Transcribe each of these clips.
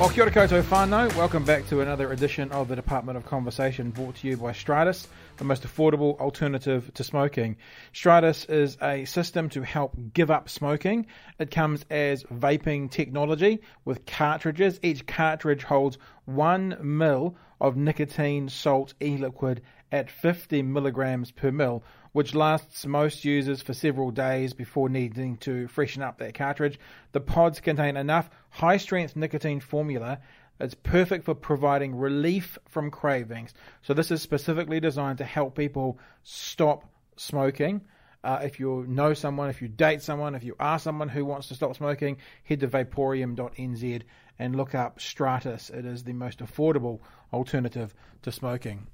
Well, kia ora koutou whānau. Welcome back to another edition of the Department of Conversation brought to you by Stratus, the most affordable alternative to smoking. Stratus is a system to help give up smoking. It comes as vaping technology with cartridges. Each cartridge holds one mil of nicotine salt e-liquid at 50 milligrams per mil, which lasts most users for several days before needing to freshen up that cartridge. The pods contain enough high strength nicotine formula. It's perfect for providing relief from cravings. So, this is specifically designed to help people stop smoking. Uh, if you know someone, if you date someone, if you are someone who wants to stop smoking, head to vapourium.nz and look up Stratus. It is the most affordable alternative to smoking.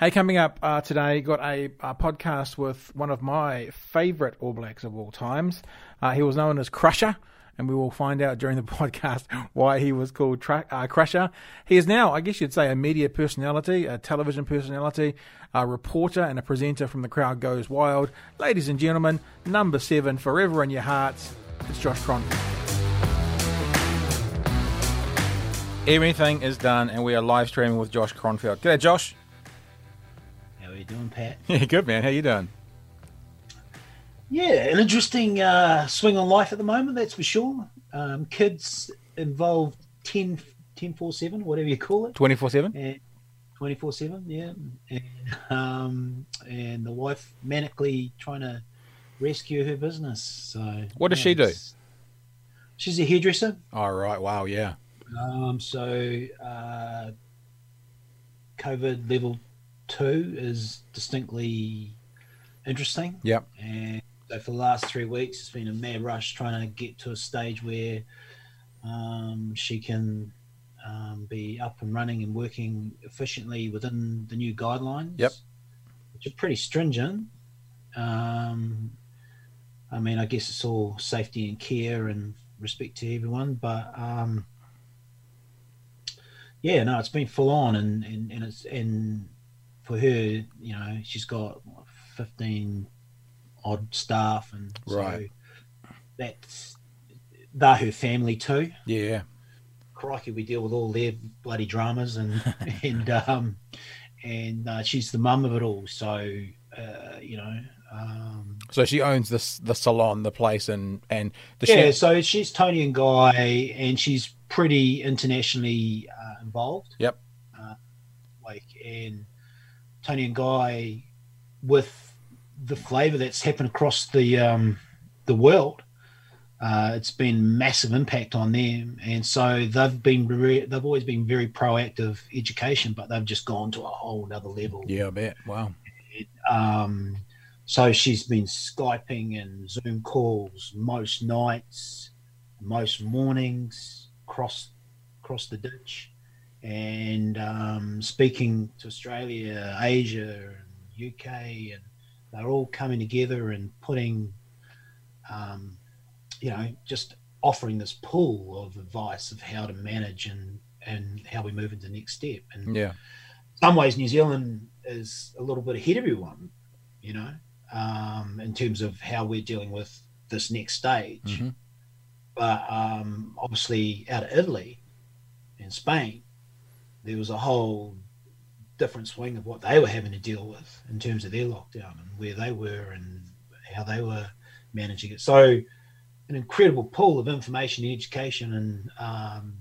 Hey, coming up uh, today, got a, a, podcast with one of my favourite All Blacks of all times. Uh, he was known as Crusher, and we will find out during the podcast why he was called uh, Crusher. He is now, I guess you'd say, a media personality, a television personality, a reporter, and a presenter from The Crowd Goes Wild. Ladies and gentlemen, number seven, forever in your hearts, it's Josh Kronfeld. Everything is done, and we are live streaming with Josh Kronfeld. G'day, Josh. How are you doing, Pat? Yeah, good man. How you doing? Yeah, an interesting uh, swing on life at the moment, that's for sure. Um, kids involved 10, 10 4 7, whatever you call it. 24 7? 24 7, yeah. And, um, and the wife manically trying to rescue her business. So, What does yeah, she do? She's a hairdresser. All right. Wow. Yeah. Um, so, uh, COVID level two is distinctly interesting. Yep. And so for the last three weeks, it's been a mad rush trying to get to a stage where um, she can um, be up and running and working efficiently within the new guidelines. Yep. Which are pretty stringent. Um, I mean, I guess it's all safety and care and respect to everyone, but um, yeah, no, it's been full on, and and, and it's and for her, you know, she's got fifteen odd staff, and right. so that's they're her family too. Yeah, crikey, we deal with all their bloody dramas, and and um, and uh, she's the mum of it all. So uh, you know. Um, so she owns this the salon, the place, and and the yeah. So she's Toni and Guy, and she's pretty internationally uh, involved. Yep. Uh, like and Toni and Guy, with the flavour that's happened across the um, the world, uh, it's been massive impact on them, and so they've been re- they've always been very proactive education, but they've just gone to a whole other level. Yeah, I bet. Wow. It, um, so she's been skyping and Zoom calls most nights, most mornings, across across the ditch, and um, speaking to Australia, Asia, and UK, and they're all coming together and putting, um, you know, just offering this pool of advice of how to manage and and how we move into the next step. And yeah, some ways New Zealand is a little bit ahead of everyone, you know um, in terms of how we're dealing with this next stage. Mm-hmm. But um, obviously, out of Italy and Spain, there was a whole different swing of what they were having to deal with in terms of their lockdown and where they were and how they were managing it. So, an incredible pool of information and education and um,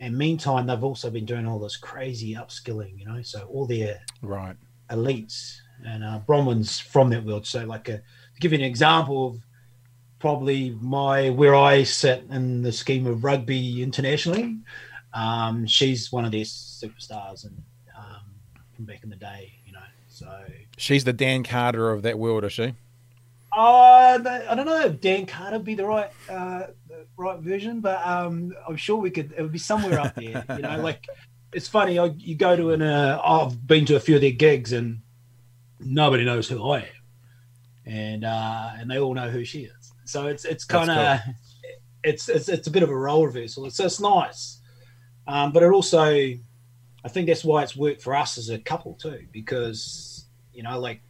and meantime they've also been doing all this crazy upskilling you know so all their right elites and uh, Bronwyn's from that world. So, like, a, to give you an example of probably my where I sit in the scheme of rugby internationally, um, she's one of their superstars and um, from back in the day, you know. So she's the Dan Carter of that world, is she? Uh, I don't know if Dan Carter would be the right uh, the right version, but um, I'm sure we could. It would be somewhere up there, you know. Like it's funny. I, you go to an. Uh, I've been to a few of their gigs and nobody knows who I am, and uh, and they all know who she is. So it's it's kind of cool. it's, it's it's a bit of a role reversal. It's it's nice, um, but it also I think that's why it's worked for us as a couple too, because you know like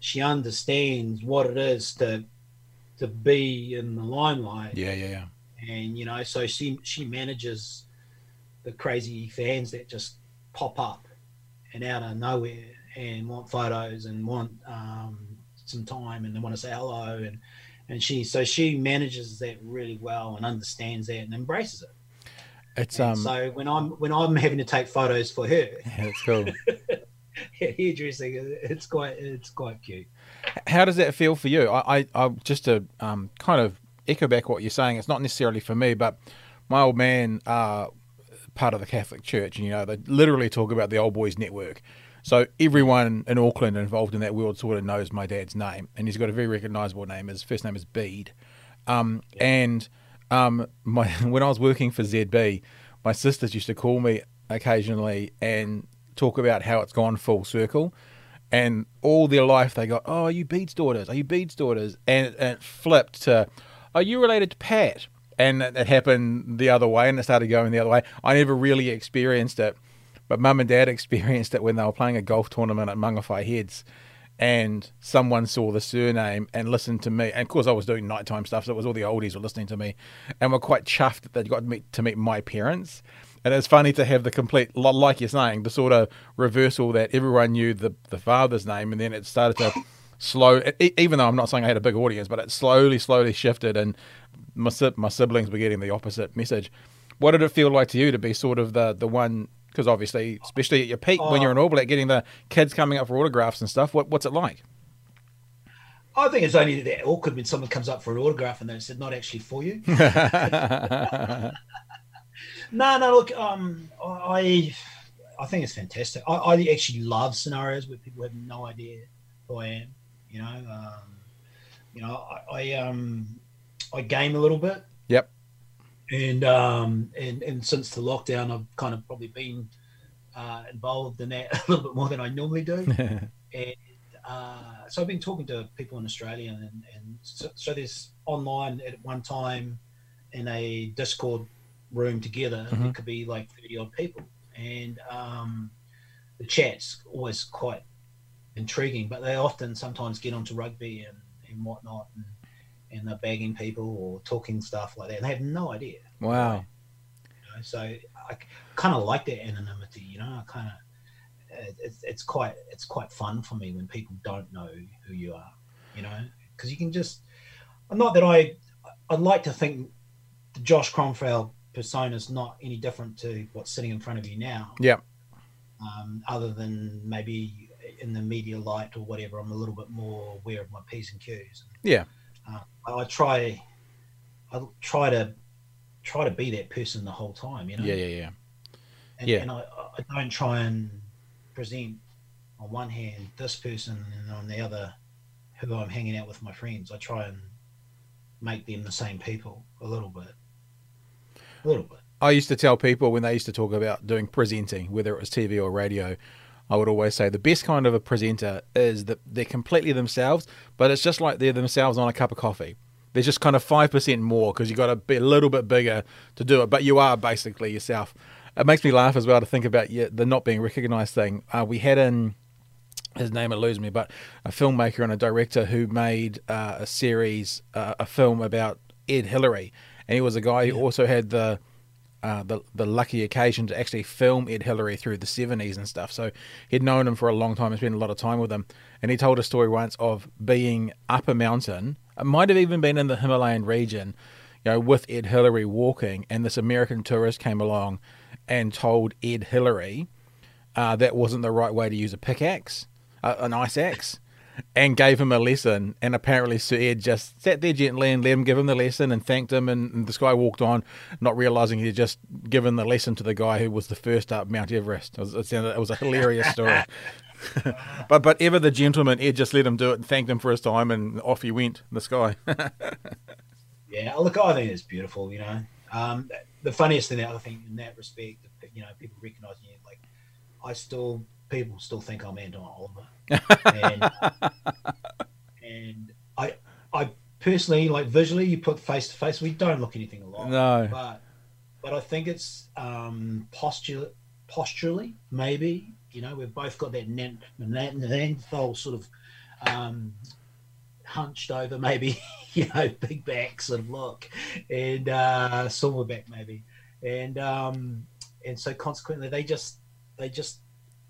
she understands what it is to to be in the limelight. Yeah, yeah, yeah. And you know, so she she manages the crazy fans that just pop up and out of nowhere and want photos and want um, some time and they want to say hello and and she so she manages that really well and understands that and embraces it. It's And um. so when I'm when I'm having to take photos for her yeah, it's cool. hairdressing, it's quite it's quite cute. How does that feel for you? I, I, I just to um, kind of echo back what you're saying. It's not necessarily for me, but my old man, uh, part of the Catholic Church, and you know they literally talk about the old boys network. So everyone in Auckland involved in that world sort of knows my dad's name, and he's got a very recognisable name. His first name is Bede, um, and um, my when I was working for ZB, my sisters used to call me occasionally and talk about how it's gone full circle. And all their life they got, oh, are you Bede's daughters? Are you Bede's daughters? And, and it flipped to, are you related to Pat? And it, it happened the other way, and it started going the other way. I never really experienced it, but mum and dad experienced it when they were playing a golf tournament at Mangawhai Heads, and someone saw the surname and listened to me. And of course, I was doing nighttime stuff, so it was all the oldies were listening to me, and were quite chuffed that they got to meet, to meet my parents. And it's funny to have the complete, like you're saying, the sort of reversal that everyone knew the the father's name, and then it started to slow. Even though I'm not saying I had a big audience, but it slowly, slowly shifted, and my my siblings were getting the opposite message. What did it feel like to you to be sort of the the one? Because obviously, especially at your peak when you're in All Black, getting the kids coming up for autographs and stuff. What what's it like? I think it's only that awkward when someone comes up for an autograph and they said not actually for you. No, no. Look, um, I, I think it's fantastic. I, I actually love scenarios where people have no idea who I am. You know, um, you know, I, I, um, I game a little bit. And um, and and since the lockdown, I've kind of probably been uh, involved in that a little bit more than I normally do. and uh, so I've been talking to people in Australia, and, and so, so there's online at one time in a Discord room together. Mhm. There could be like thirty odd people, and um, the chat's always quite intriguing. But they often sometimes get onto rugby and, and whatnot, and, and they're bagging people or talking stuff like that. And they have no idea. wow. You know? So I kind of like that anonymity. You know, I kind of it's it's quite it's quite fun for me when people don't know who you are. You know, because you can just not that I I'd like to think the Josh Kronfeld persona is not any different to what's sitting in front of you now. Yeah. Um, other than maybe in the media light or whatever, I'm a little bit more aware of my p's and q's. Yeah. Uh, I, I try, I try to try to be that person the whole time. You know. Yeah, yeah, yeah. And, Yeah. and I, I don't try and present on one hand this person and on the other who I'm hanging out with my friends. I try and make them the same people a little bit. A little bit. I used to tell people when they used to talk about doing presenting, whether it was TV or radio, I would always say the best kind of a presenter is that they're completely themselves, but it's just like they're themselves on a cup of coffee. There's just kind of 5% more because you've got to be a little bit bigger to do it, but you are basically yourself. It makes me laugh as well to think about yeah, the not being recognized thing. Uh, we had in, his name eludes me, but a filmmaker and a director who made uh, a series, uh, a film about Ed Hillary. And he was a guy who also had the uh, the the lucky occasion to actually film Ed Hillary through the seventies and stuff. So he'd known him for a long time and spent a lot of time with him. And he told a story once of being up a mountain. It might have even been in the Himalayan region, you know, with Ed Hillary walking, and this American tourist came along and told Ed Hillary uh, that wasn't the right way to use a pickaxe, uh, an ice axe. And gave him a lesson, and apparently Sir Ed just sat there gently and let him give him the lesson and thanked him. And, and this guy walked on, not realizing he'd just given the lesson to the guy who was the first up Mount Everest. It was, it it was a hilarious story. but but ever the gentleman, Ed just let him do it and thanked him for his time, and off he went in the sky. Yeah, look, I think it's beautiful. You know, um, the funniest thing, I think, in that respect, you know, people recognizing you, like, I still, people still think I'm Anton Oliver, and, and I, I personally, like, visually, you put face to face, we don't look anything alike. no, but but I think it's um, posture posturally maybe you know we've both got that Nean- Nean- Neanderthal sort of um, hunched over maybe you know big backs and look and uh, silverback maybe and um, and so consequently they just they just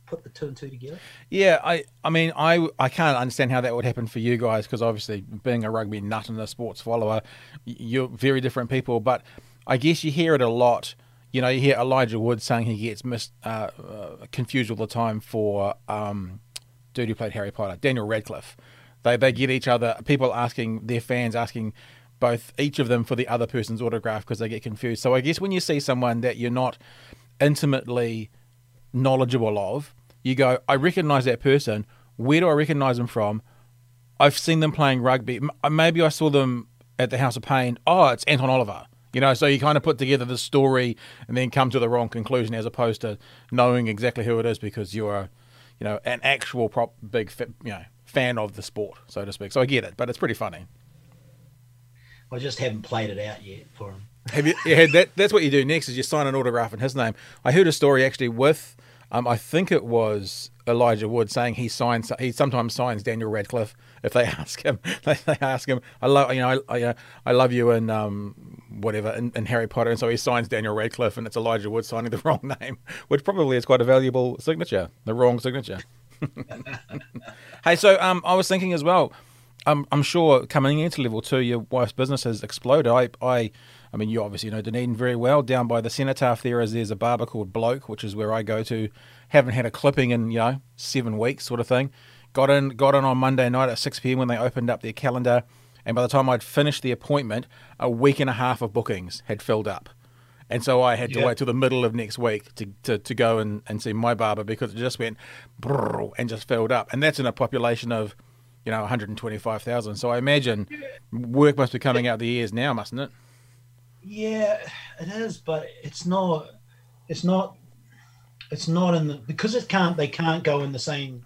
put the two and two together. Yeah, I, I mean, I, I can't understand how that would happen for you guys because obviously being a rugby nut and a sports follower, you're very different people. But I guess you hear it a lot. You know, you hear Elijah Wood saying he gets mis, uh, uh, confused all the time for um, dude who played Harry Potter, Daniel Radcliffe. They they get each other. People asking their fans asking both each of them for the other person's autograph because they get confused. So I guess when you see someone that you're not intimately knowledgeable of, you go, I recognize that person. Where do I recognize them from? I've seen them playing rugby. Uh, maybe I saw them at the House of Pain. Oh, it's Anton Oliver. You know, so you kind of put together the story and then come to the wrong conclusion as opposed to knowing exactly who it is because you're, you know, an actual prop big, you know, fan of the sport, so to speak. So I get it, but it's pretty funny. I just haven't played it out yet for him. Have you? Yeah, that, that's what you do next is you sign an autograph in his name. I heard a story actually with um, I think it was Elijah Wood saying he signs. He sometimes signs Daniel Radcliffe if they ask him. They, ask him, "I love you know, I I, uh, I love you in um, whatever in, in, Harry Potter," and so he signs Daniel Radcliffe, and it's Elijah Wood signing the wrong name, which probably is quite a valuable signature, the wrong signature. hey, so um, I was thinking as well. I'm I'm sure coming into level two, your wife's business has exploded. I I I mean, you obviously know Dunedin very well. Down by the cenotaph there is there's a barber called Bloke, which is where I go to. Haven't had a clipping in you know seven weeks, sort of thing. Got in got in on Monday night at six pm when they opened up their calendar, and by the time I'd finished the appointment, a week and a half of bookings had filled up. And so I had to wait till the middle of next week to, to, to go and, and see my barber because it just went and just filled up. And that's in a population of, you know, 125,000. So I imagine work must be coming out the ears now, mustn't it? Yeah, it is, but it's not. It's not. It's not in the because it can't. They can't go in the same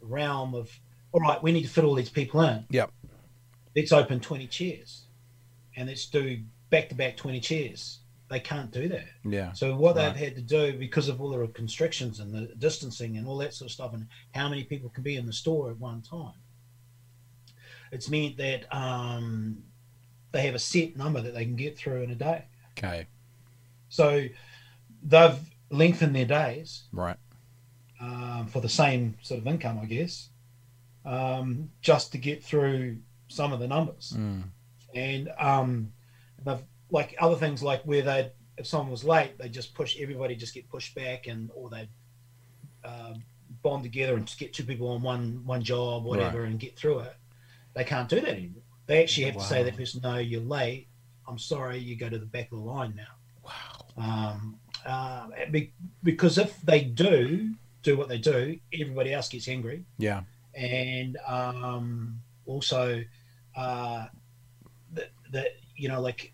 realm of. All right, we need to fit all these people in. Yep. Let's open twenty chairs, and let's do back to back twenty chairs. They can't do that. Yeah. So what right. they've had to do because of all the constrictions and the distancing and all that sort of stuff, and how many people can be in the store at one time, it's meant that um, they have a set number that they can get through in a day. Okay. So they've lengthened their days. Right. Um, for the same sort of income, I guess, um, just to get through some of the numbers. Mm. And um, they've like other things like where they if someone was late, they just push everybody just get pushed back and or they uh, bond together and just get two people on one one job, whatever, right. and get through it. They can't do that anymore. They actually have wow. to say that person, no, you're late. I'm sorry, you go to the back of the line now. Wow. Um, uh, because if they do do what they do, everybody else gets angry. Yeah. And um, also, uh, that, you know, like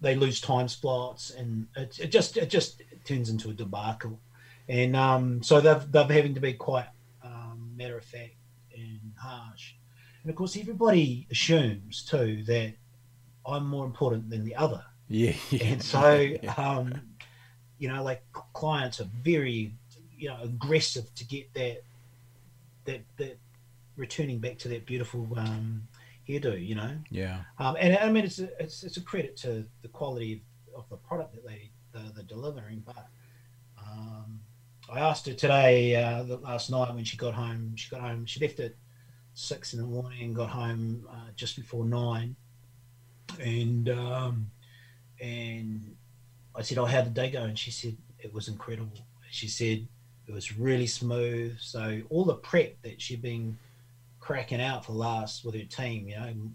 they lose time slots, and it, it just it just turns into a debacle. And um, so they've they're having to be quite um, matter of fact and harsh. And of course, everybody assumes too that I'm more important than the other. Yeah. yeah. And so, yeah. um, you know, like clients are very, you know, aggressive to get that, that, that returning back to that beautiful um, hairdo, you know. Yeah. Um, and I mean, it's a, it's, it's a credit to the quality of, of the product that they they're, they're delivering. But um, I asked her today, uh, last night when she got home. She got home. She left it six in the morning and got home uh, just before nine. And um, and I said, "Oh, how did they go?" And she said, "It was incredible." She said it was really smooth. So all the prep that she'd been cracking out for last with her team, you know, um,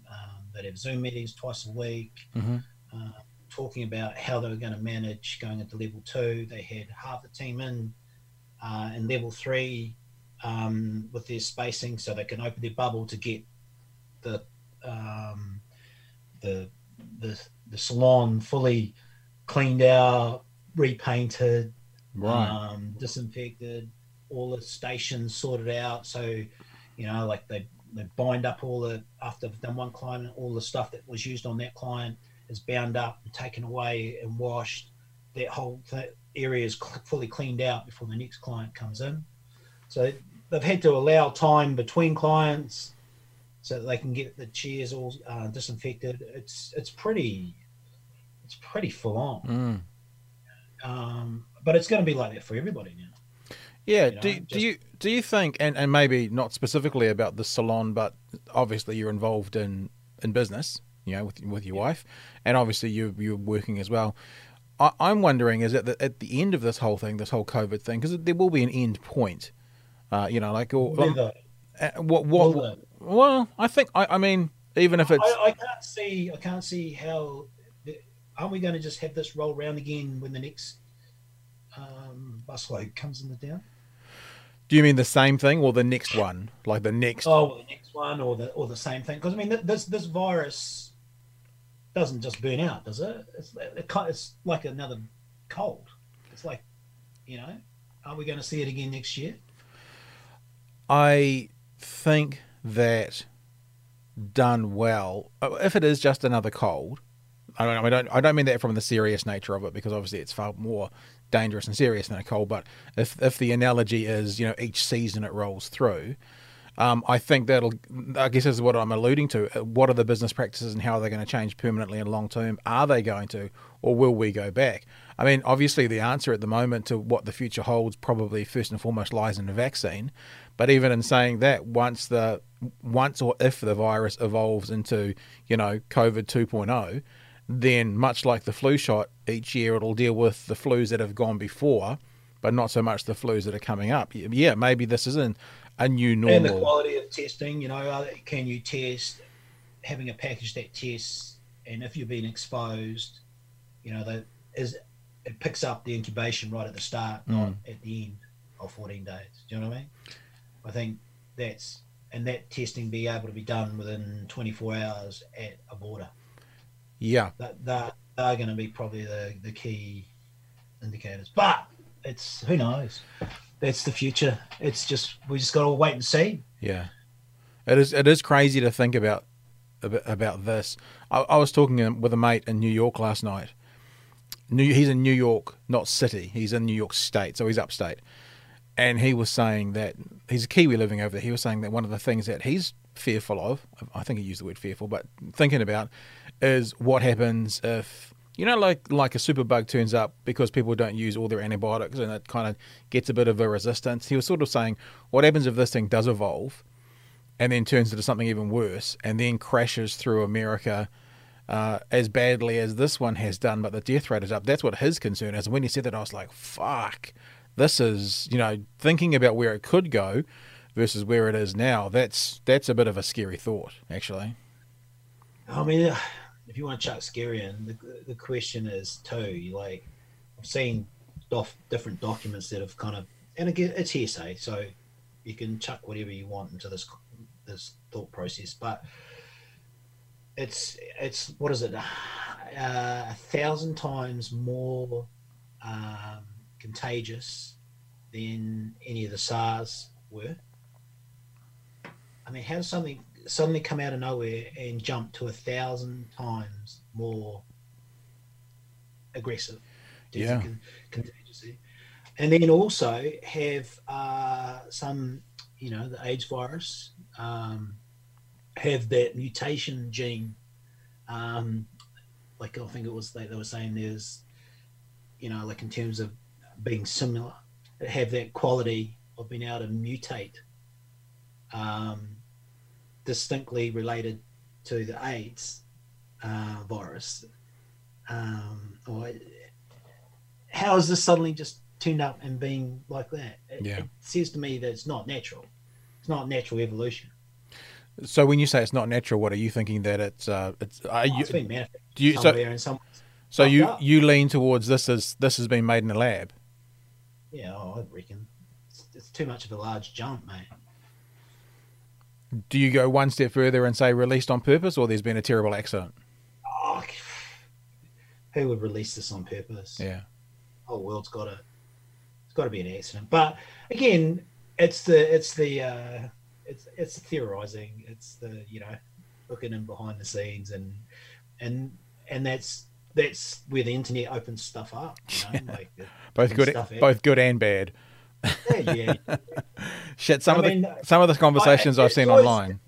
they'd have Zoom meetings twice a week, mm-hmm. uh, talking about how they were going to manage going into level two. They had half the team in uh, in level three um, with their spacing, so they can open their bubble to get the um, the the the salon fully cleaned out, repainted, right. um, disinfected, all the stations sorted out. So, you know, like they they bind up all the after they've done one client, all the stuff that was used on that client is bound up and taken away and washed. That whole th- area is cl- fully cleaned out before the next client comes in. So they've had to allow time between clients so that they can get the chairs all uh, disinfected. It's it's pretty it's pretty full on. Mm. Um, but it's going to be like that for everybody now. Yeah. You know, do, do you do you think, and, and maybe not specifically about the salon, but obviously you're involved in, in business, you know, with with your wife, and obviously you you're working as well. I, I'm wondering, is at the at the end of this whole thing, this whole COVID thing, because there will be an end point. Uh, you know, like or, Whether- uh, what what? will well, I think I, I mean, even if it's I, I can't see. I can't see how. Aren't we going to just have this roll round again when the next um, busload comes in the town? do you mean the same thing or the next one, like the next? Oh, well, the next one, or the or the same thing? Because I mean, this this virus doesn't just burn out, does it? It's it's like another cold. It's like, you know, are we going to see it again next year? I think that done well, uh, if it is just another cold, I don't, I don't, I don't mean that from the serious nature of it because obviously it's far more dangerous and serious than a cold. But if if the analogy is you know each season it rolls through, um, I think that'll. I guess is what I'm alluding to. Uh, What are the business practices and how are they going to change permanently and long term? Are they going to, or will we go back? I mean, obviously the answer at the moment to what the future holds probably first and foremost lies in the vaccine. But even in saying that, once the once or if the virus evolves into you know COVID 2.0, then much like the flu shot, each year it'll deal with the flus that have gone before, but not so much the flus that are coming up. Yeah, maybe this isn't a new normal. And the quality of testing, you know, uh, can you test having a package that tests, and if you've been exposed, you know, that is it picks up the incubation right at the start, not mm. at the end of 14 days. Do you know what I mean? I think that's and that testing be able to be done within 24 hours at a border. Yeah, That that are going to be probably the the key indicators. But it's who knows. That's the future. It's just we just got to wait and see. Yeah, it is. It is crazy to think about about, about this. I, I was talking um, with a mate in New York last night. New, he's in New York, not city. He's in New York State, so he's upstate. And he was saying that he's a Kiwi living over there. He was saying that one of the things that he's fearful of, I think he used the word fearful, but thinking about is what happens if you know, like like a superbug turns up because people don't use all their antibiotics and it kind of gets a bit of a resistance. He was sort of saying, what happens if this thing does evolve and then turns into something even worse and then crashes through America uh, as badly as this one has done, but the death rate is up. That's what his concern is. And when he said that, I was like, fuck, this is, you know, thinking about where it could go versus where it is now. That's that's a bit of a scary thought, actually. I mean, uh, if you want to chuck scary in, the, the question is too. Like, I've seen dof, different documents that have kind of, and again, it's hearsay, so you can chuck whatever you want into this this thought process, but it's it's what is it, uh, a thousand times more um, contagious than any of the SARS were. I mean, how does something suddenly come out of nowhere and jump to a thousand times more aggressive? Yeah. con- And then also have uh, some, you know, the AIDS virus um, have that mutation gene. Um, like I think it was they, they were saying there's, you know, like in terms of being similar, have that quality of being able to mutate um, distinctly related to the AIDS uh, virus. Um, or how is this suddenly just turned up and being like that? It, Yeah. it says to me that it's not natural. It's not natural evolution. So when you say it's not natural, what are you thinking that it's? Uh, it's are Oh, you, it's been manifested do you so somewhere in some. so you up. you lean towards this as this has been made in a lab? Yeah, oh, I reckon it's, it's too much of a large jump, mate. Do you go one step further and say released on purpose, or there's been a terrible accident? Oh, who would release this on purpose? Yeah, whole world's got to it's got to be an accident but again it's the it's the uh it's it's theorizing it's the you know looking in behind the scenes and and and that's that's where the internet opens stuff up you know like both good, both good and bad. yeah, yeah Shit, some I of mean, the some of the conversations I- I've seen always- online.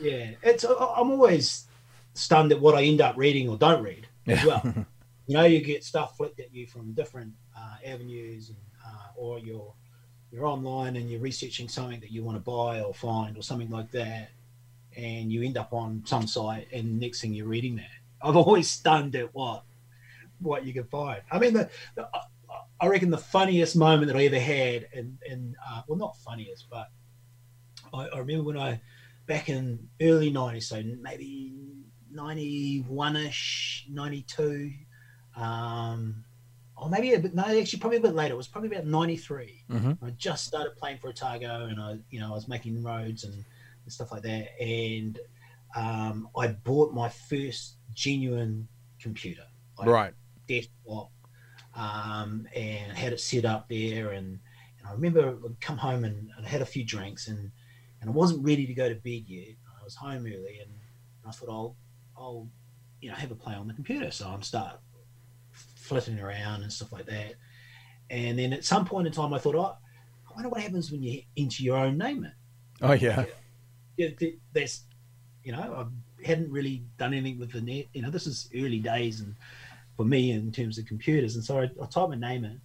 yeah it's i'm always stunned at what i end up reading or don't read as well you know you get stuff flicked at you from different uh, avenues, and, uh, or you're you're online and you're researching something that you want to buy or find or something like that, and you end up on some site, and next thing you're reading that. I'm always stunned at what what you can find. I mean, the, the I reckon the funniest moment that I ever had, and and uh, well, not funniest, but I, I remember when I back in early '90s, so maybe '91ish, '92, um, or maybe a bit, no, actually probably a bit later. It was probably about '93. Mm-hmm. I just started playing for Otago, and I, you know, I was making roads and, and stuff like that, and um, I bought my first genuine computer, like Right. desktop, um, and had it set up there. And, and I remember I'd come home and, and I had a few drinks, and and I wasn't ready to go to bed yet. I was home early, and I thought I'll I'll you know have a play on the computer. So I'm start flitting around and stuff like that. And then at some point in time, I thought, oh, I wonder what happens when you enter your own name it. Oh yeah. Yeah, th- there's, you know, I hadn't really done anything with the net. You know, this is early days and for me in terms of computers. And so I, I typed my name in,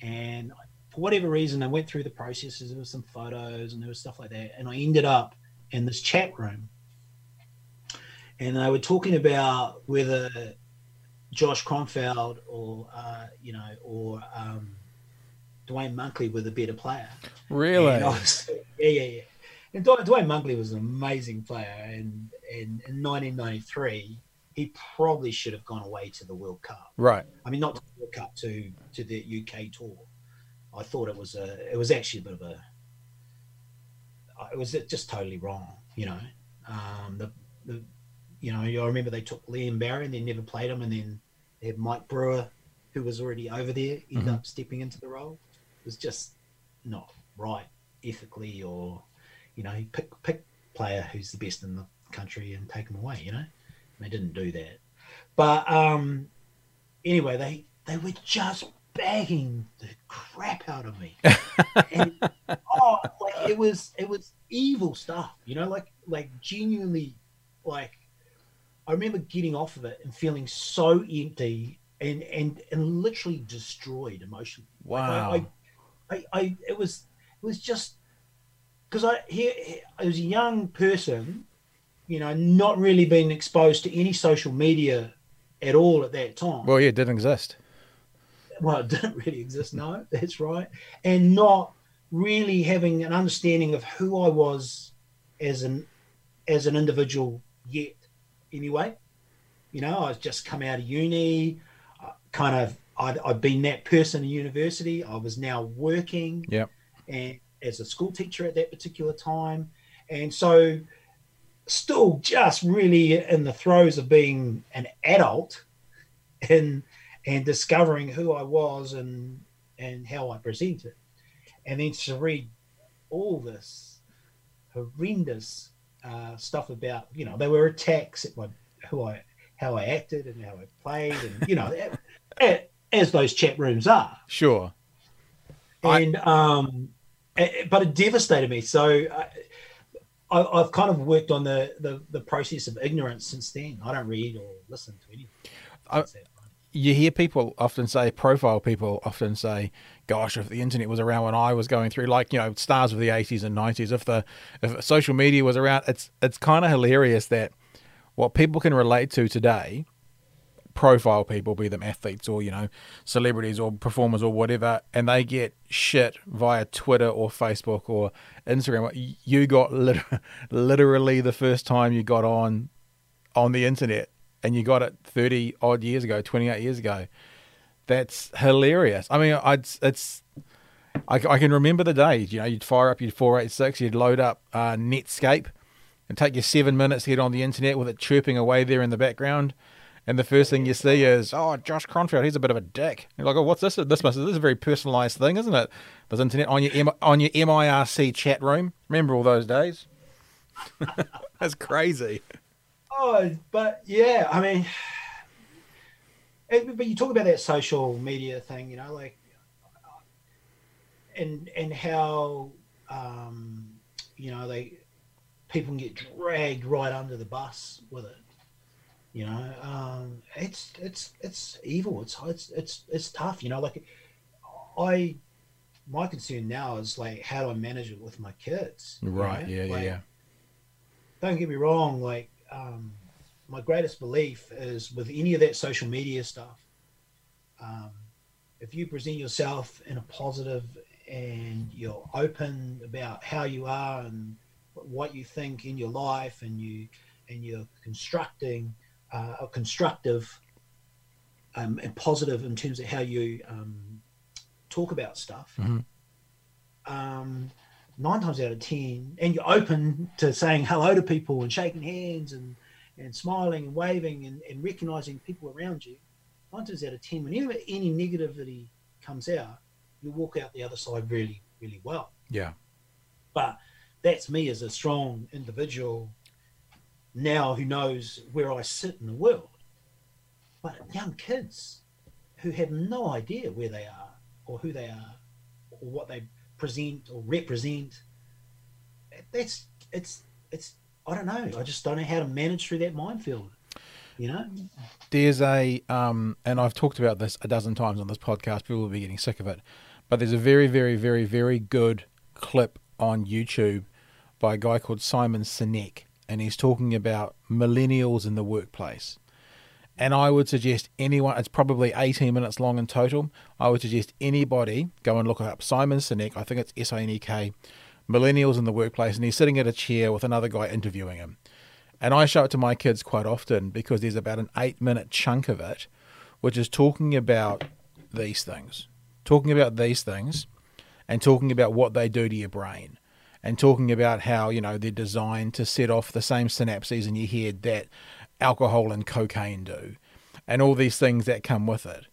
and for whatever reason, I went through the processes. There was some photos and there was stuff like that, and I ended up in this chat room, and they were talking about whether Josh Kronfeld or uh, you know or um, Duane Monkley were the better player. Really? Was- yeah, yeah, yeah. And Duane, Duane Monkley was an amazing player, and, and in 1993, he probably should have gone away to the World Cup. Right. I mean, not to the World Cup, to to the UK tour. I thought it was a, it was actually a bit of a, it was just totally wrong, you know. Um, the the, you know, I remember they took Liam Barry and they never played him, and then they had Mike Brewer, who was already over there, end Mhm. up stepping into the role. It was just not right ethically, or you know, pick pick player who's the best in the country and take him away. You know, and they didn't do that. But um, anyway, they they were just bagging the crap out of me. and, oh, like it was it was evil stuff, you know, like like genuinely, like I remember getting off of it and feeling so empty and and and literally destroyed emotionally. Wow. I, I, I it was it was just because I here I was a young person, you know, not really being exposed to any social media at all at that time. well, yeah, it didn't exist. well, it didn't really exist. No, that's right, and not really having an understanding of who I was as an as an individual yet. Anyway, you know, I was just come out of uni, uh, kind of. I'd, I'd been that person in university. I was now working, Yep. and as a school teacher at that particular time, and so still just really in the throes of being an adult, and and discovering who I was and and how I presented, and then to read all this horrendous uh, stuff about you know they were attacks at my who I how I acted and how I played and you know as those chat rooms are. Sure. I- and um eh, but it devastated me. So I, I, I've kind of worked on the, the the process of ignorance since then. I don't read or listen to anything. I- you hear people often say, profile people often say, "Gosh, if the internet was around when I was going through, like you know, stars of the '80s and '90s, if the if social media was around, it's it's kind of hilarious that what people can relate to today, profile people, be them athletes or you know, celebrities or performers or whatever, and they get shit via Twitter or Facebook or Instagram. You got lit- literally the first time you got on on the internet and you got it 30 odd years ago 28 years ago that's hilarious. I mean I, it's, I, I can remember the days you know you'd fire up your 486 you'd load up uh, netscape and take you seven minutes to get on the internet with it chirping away there in the background. And the first thing you see is oh josh kronfeld he's a bit of a dick. You're like oh what's this? This must this is a very personalized thing isn't it? There's internet on your M- on your mirc chat room. Remember all those days? That's crazy. Oh, but yeah, I mean, but you talk about that social media thing, you know, like, and and how um, you know they people can get dragged right under the bus with it. You know, um, it's it's it's evil. It's it's it's it's tough. You know, like I my concern now is like how do I manage it with my kids? Right. Know? Yeah. Like, yeah. Don't get me wrong. Like, um, my greatest belief is with any of that social media stuff. Um, if you present yourself in a positive and you're open about how you are and what you think in your life and you and you're constructing uh, a constructive um, and positive in terms of how you um, talk about stuff mm-hmm. um, nine times out of ten and you're open to saying hello to people and shaking hands and and smiling and waving and, and recognizing people around you nine times out of ten whenever any negativity comes out you walk out the other side really, really well. Yeah. But that's me as a strong individual now who knows where I sit in the world. But young kids who have no idea where they are or who they are or what they present or represent, that's it's it's I don't know. I just don't know how to manage through that minefield. You know? There's a um and I've talked about this a dozen times on this podcast, people will be getting sick of it. But there's a very, very, very, very good clip on YouTube by a guy called Simon Sinek, and he's talking about millennials in the workplace. And I would suggest anyone, it's probably 18 minutes long in total. I would suggest anybody go and look up Simon Sinek. I think it's S I N E K, Millennials in the Workplace. And he's sitting at a chair with another guy interviewing him. And I show it to my kids quite often because there's about an eight minute chunk of it, which is talking about these things talking about these things and talking about what they do to your brain and talking about how, you know, they're designed to set off the same synapses in your head that alcohol and cocaine do and all these things that come with it.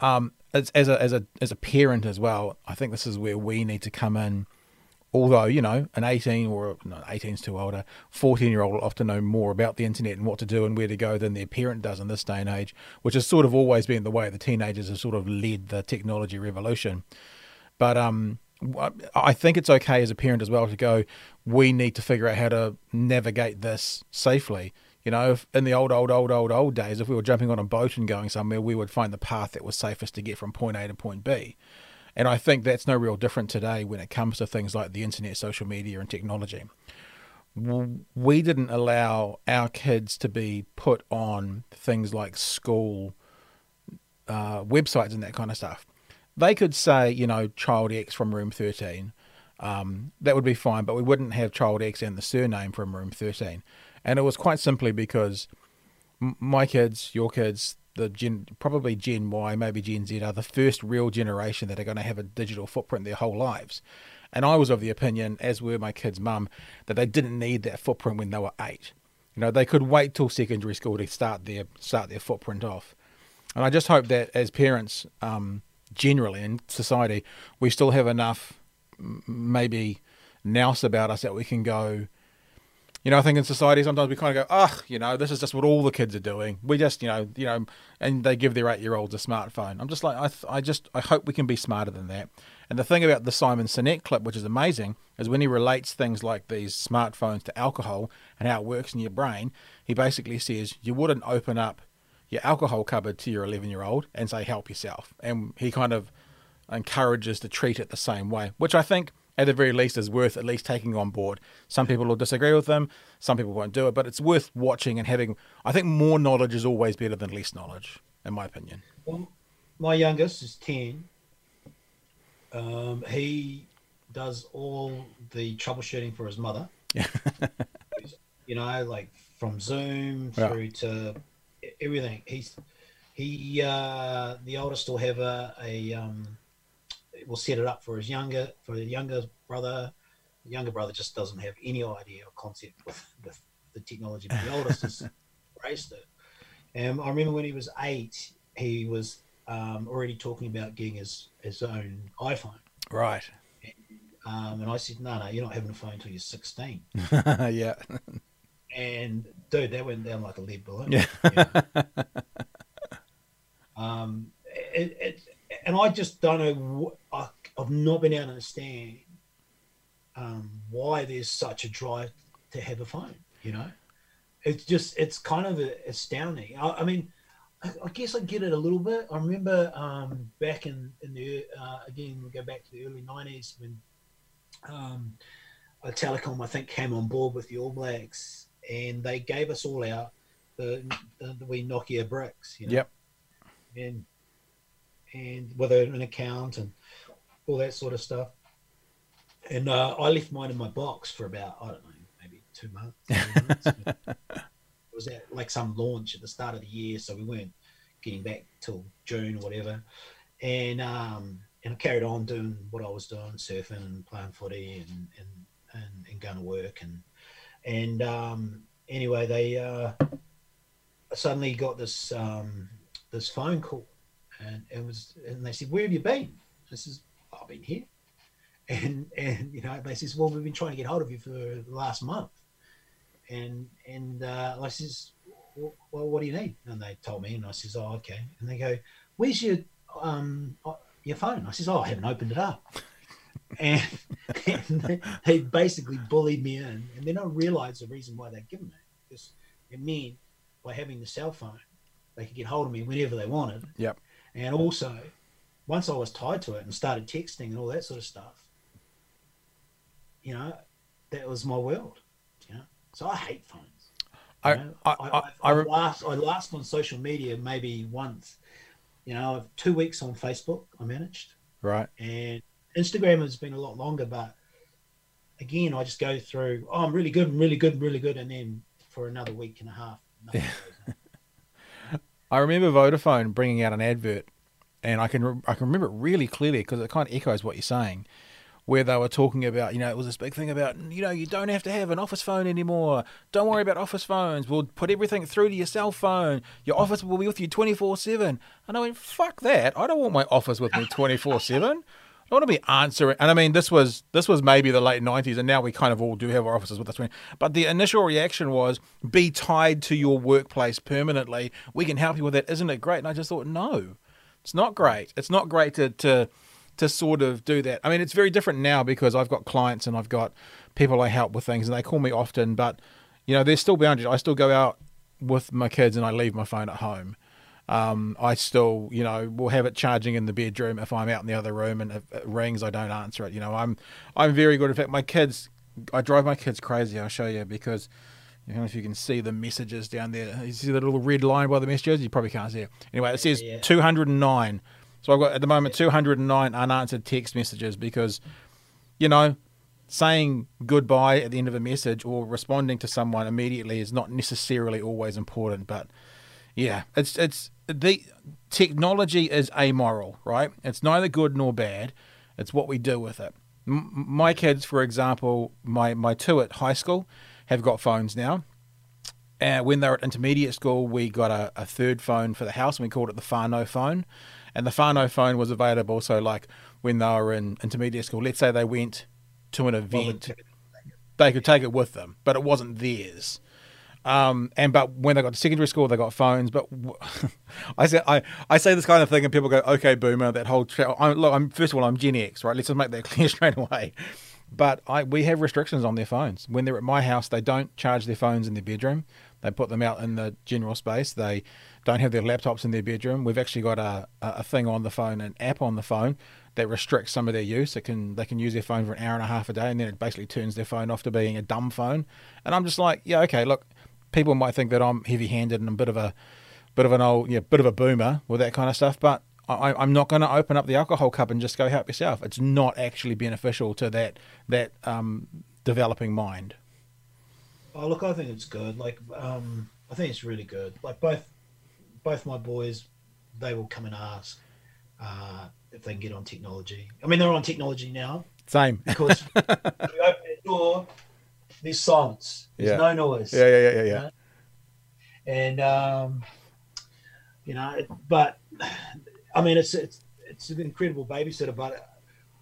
Um, as, as, a, as, a, as a parent as well, I think this is where we need to come in although you know an 18 or no 18's too older 14 year old will often know more about the internet and what to do and where to go than their parent does in this day and age which has sort of always been the way the teenagers have sort of led the technology revolution but um I think it's okay as a parent as well to go we need to figure out how to navigate this safely you know, in the old, old, old, old, old days, if we were jumping on a boat and going somewhere, we would find the path that was safest to get from point A to point B. And I think that's no real different today when it comes to things like the internet, social media, and technology. We didn't allow our kids to be put on things like school uh, websites and that kind of stuff. They could say, you know, child X from room 13. Um, that would be fine, but we wouldn't have child X and the surname from room 13. And it was quite simply because my kids, your kids, the gen, probably Gen Y, maybe Gen Z are the first real generation that are going to have a digital footprint their whole lives. And I was of the opinion, as were my kid's mum, that they didn't need that footprint when they were eight. You know, they could wait till secondary school to start their start their footprint off. And I just hope that as parents, um, generally in society, we still have enough, maybe, nous about us that we can go you know, I think in society sometimes we kind of go, oh, you know, this is just what all the kids are doing. We just, you know, you know, and they give their eight-year-olds a smartphone. I'm just like, I, th- I just, I hope we can be smarter than that. And the thing about the Simon Sinek clip, which is amazing, is when he relates things like these smartphones to alcohol and how it works in your brain. He basically says you wouldn't open up your alcohol cupboard to your 11-year-old and say help yourself, and he kind of encourages to treat it the same way, which I think at the very least is worth at least taking on board. Some people will disagree with them, some people won't do it, but it's worth watching and having. I think more knowledge is always better than less knowledge, in my opinion. Well, my youngest is 10. Um, he does all the troubleshooting for his mother. Yeah. you know, like from Zoom through yeah. to everything. He's he uh, the oldest will have a, a um, will set it up for his younger for the younger brother. The younger brother just doesn't have any idea or concept with, with the technology, but the oldest has embraced it. And I remember when he was eight, he was um, already talking about getting his his own iPhone. Right. And, um, and I said, no, no, you're not having a phone until you're 16. yeah. And dude, that went down like a lead balloon. Yeah. You know? um, it, it, and I just don't know. I, have not been able to understand um, why there's such a drive to have a phone. You know, it's just it's kind of astounding. I, I mean, I guess I get it a little bit. I remember um, back in in the uh, again we go back to the early '90s when um, a telecom I think came on board with the All Blacks and they gave us all out the the, the wee Nokia bricks. You know? Yep. And and with an account and all that sort of stuff. And uh, I left mine in my box for about I don't know maybe two months. months. it was at like some launch at the start of the year, so we weren't getting back till June or whatever. And um, and I carried on doing what I was doing, surfing and playing footy and and, and, and going to work and and um, anyway, they uh, suddenly got this um, this phone call, and it was and they said, "Where have you been?" I says, "I've been here," and and you know they says, "Well, we've been trying to get hold of you for the last month," and and uh, I says, well, what do you need? And they told me, and I says, oh, okay. And they go, where's your um your phone? I says, oh, I haven't opened it up. and, and they basically bullied me in, and then I realised the reason why they'd given me because it meant by having the cell phone, they could get hold of me whenever they wanted. Yep. And also, once I was tied to it and started texting and all that sort of stuff, you know, that was my world. You know, so I hate phones. I, I, I, I, I, last I last on social media maybe once. You know, two weeks on Facebook I managed. Right. And Instagram has been a lot longer, but again, I just go through. Oh, I'm really good, I'm really good, really good, and then for another week and a half. I remember Vodafone bringing out an advert, and I can I can remember it really clearly because it kind of echoes what you're saying where they were talking about, you know, it was this big thing about, you know, you don't have to have an office phone anymore. Don't worry about office phones. We'll put everything through to your cell phone. Your office will be with you 24 7. And I went, fuck that. I don't want my office with me 24 7. I want to be answering, and I mean, this was this was maybe the late '90s, and now we kind of all do have our offices with us. But the initial reaction was, "Be tied to your workplace permanently. We can help you with that. Isn't it great?" And I just thought, no, it's not great. It's not great to to to sort of do that. I mean, it's very different now because I've got clients and I've got people I help with things and they call me often, but you know, there's still boundaries. I still go out with my kids and I leave my phone at home. Um, I still, you know, will have it charging in the bedroom if I'm out in the other room and if it rings, I don't answer it. You know, I'm I'm very good. In fact, my kids, I drive my kids crazy. I'll show you because I don't know if you can see the messages down there. You see the little red line by the messages? You probably can't see it. Anyway, it says yeah. 209 so I've got at the moment 209 unanswered text messages because, you know, saying goodbye at the end of a message or responding to someone immediately is not necessarily always important. But yeah, it's it's the technology is amoral, right? It's neither good nor bad. It's what we do with it. M- my kids, for example, my my two at high school have got phones now. And when they were at intermediate school, we got a, a third phone for the house, and we called it the whānau phone and the whānau phone was available. So like when they were in intermediate school, let's say they went to an event, they could take it with them, but it wasn't theirs. Um, and but when they got to secondary school, they got phones. But I say I, I say this kind of thing, and people go, "Okay, boomer." That whole tra- I'm, look, I'm first of all, I'm Gen X, right? Let's just make that clear straight away. But I we have restrictions on their phones. When they're at my house, they don't charge their phones in their bedroom. They put them out in the general space. They don't have their laptops in their bedroom. We've actually got a, a thing on the phone, an app on the phone that restricts some of their use. It can they can use their phone for an hour and a half a day, and then it basically turns their phone off to being a dumb phone. And I'm just like, yeah, okay, look, people might think that I'm heavy-handed and a bit of a bit of an old, yeah, bit of a boomer with that kind of stuff, but I, am not going to open up the alcohol cup and just go help yourself. It's not actually beneficial to that that um, developing mind. Oh, look, I think it's good. Like, um, I think it's really good. Like both, both my boys, they will come and ask uh, if they can get on technology. I mean, they're on technology now. Same. Because you open the door, there's silence. There's yeah. no noise. Yeah, yeah, yeah, yeah. yeah. And um, you know, but I mean, it's it's it's an incredible babysitter, but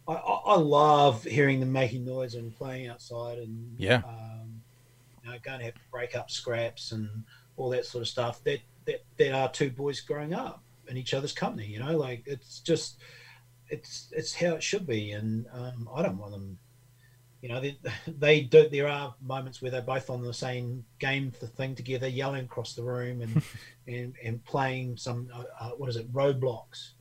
I, I, love hearing them making noise and playing outside and yeah. Uh, you know, going to have to break up scraps and all that sort of stuff. That that there are two boys growing up in each other's company. You know, like it's just it's it's how it should be, and um, I don't want them you know, they, they do. There are moments where they're both on the same game the thing together, yelling across the room and and, and playing some uh, uh, what is it, Roblox,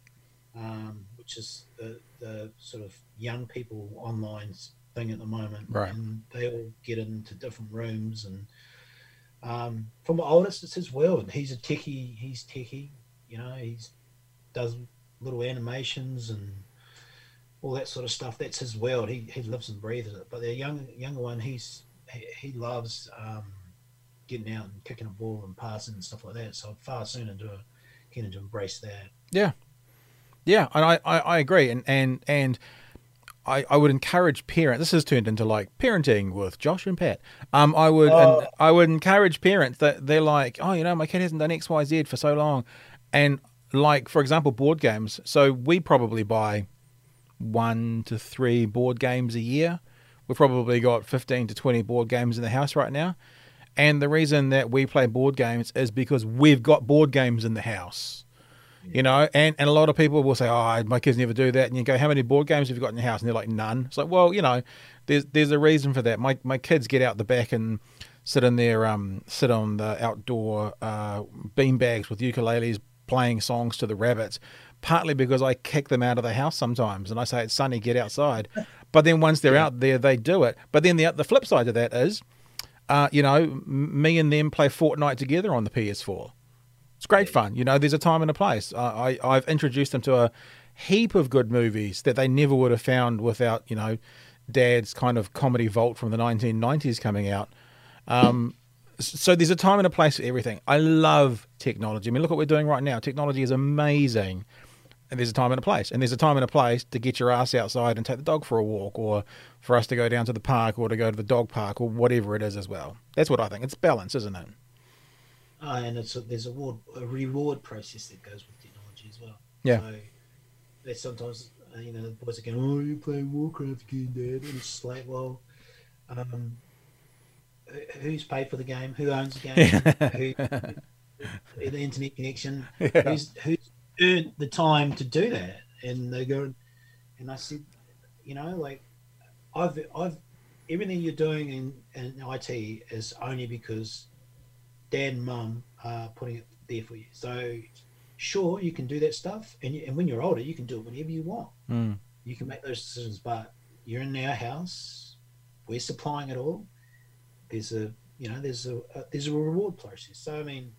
um, which is the the sort of young people online thing at the moment. Right. And they all get into different rooms and. Um, from my oldest, it's his world. He's a techie. He's techie. You know, he's does little animations and all that sort of stuff. That's his world. He he lives and breathes it. But the young younger one, he's he, he loves um, getting out and kicking a ball and passing and stuff like that. So far sooner to getting to embrace that. Yeah, yeah, and I, I, I agree, and and and. I, I would encourage parents. This has turned into like parenting with Josh and Pat. Um, I would Oh. I would encourage parents that they're like, oh, you know, my kid hasn't done X, Y, Z for so long, and like for example, board games. So we probably buy one to three board games a year. We've probably got 15 to 20 board games in the house right now. And the reason that we play board games is because we've got board games in the house. You know, and, and a lot of people will say, Oh, my kids never do that. And you go, How many board games have you got in your house? And they're like, None. It's like, well, you know, there's there's a reason for that. My my kids get out the back and sit in there, um, sit on the outdoor uh, bean bags with ukuleles playing songs to the rabbits, partly because I kick them out of the house sometimes and I say it's sunny, get outside. But then once they're out there, they do it. But then the the flip side of that is, uh, you know, me and them play Fortnite together on the PS4. It's great fun. You know, there's a time and a place. I, I I've introduced them to a heap of good movies that they never would have found without you know, Dad's kind of comedy vault from the 1990s coming out. Um, so there's a time and a place for everything. I love technology. I mean, look what we're doing right now. Technology is amazing. And there's a time and a place. And there's a time and a place to get your ass outside and take the dog for a walk or for us to go down to the park or to go to the dog park or whatever it is as well. That's what I think. It's balance, isn't it? Uh, and it's a, there's a reward, a reward process that goes with technology as well. Yeah. So they sometimes, you know, the boys are going, "Oh, you're playing Warcraft again, Dad," and it's like, well, um, who's paid for the game? Who owns the game? who, the internet connection? Yeah. Who's who's earned the time to do that? And they go, and I said, you know, like I've I've everything you're doing in, in IT is only because dad and mum are putting it there for you. So sure, you can do that stuff, and you, and when you're older, you can do it whenever you want. Mm. You can make those decisions, but you're in our house. We're supplying it all. There's a you know there's a, a there's a reward process. So I mean,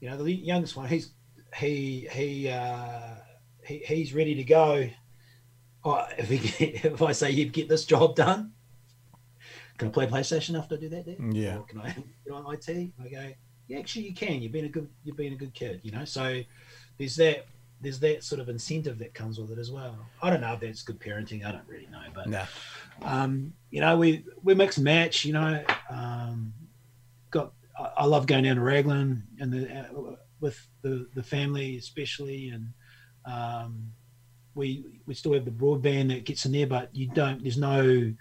you know the youngest one, he's he he uh, he he's ready to go. Oh, if get, if I say you get this job done, can I play PlayStation after I do that? Dad? Yeah. Or can I get on IT? I go, yeah, actually you can. You've been a good you've been a good kid, you know. So there's that there's that sort of incentive that comes with it as well. I don't know if that's good parenting. I don't really know, but Nah. um, you know, we we mix and match. You know, um, got I, I love going down to Raglan and the uh, with the the family especially, and um, we we still have the broadband that gets in there, but you don't. There's no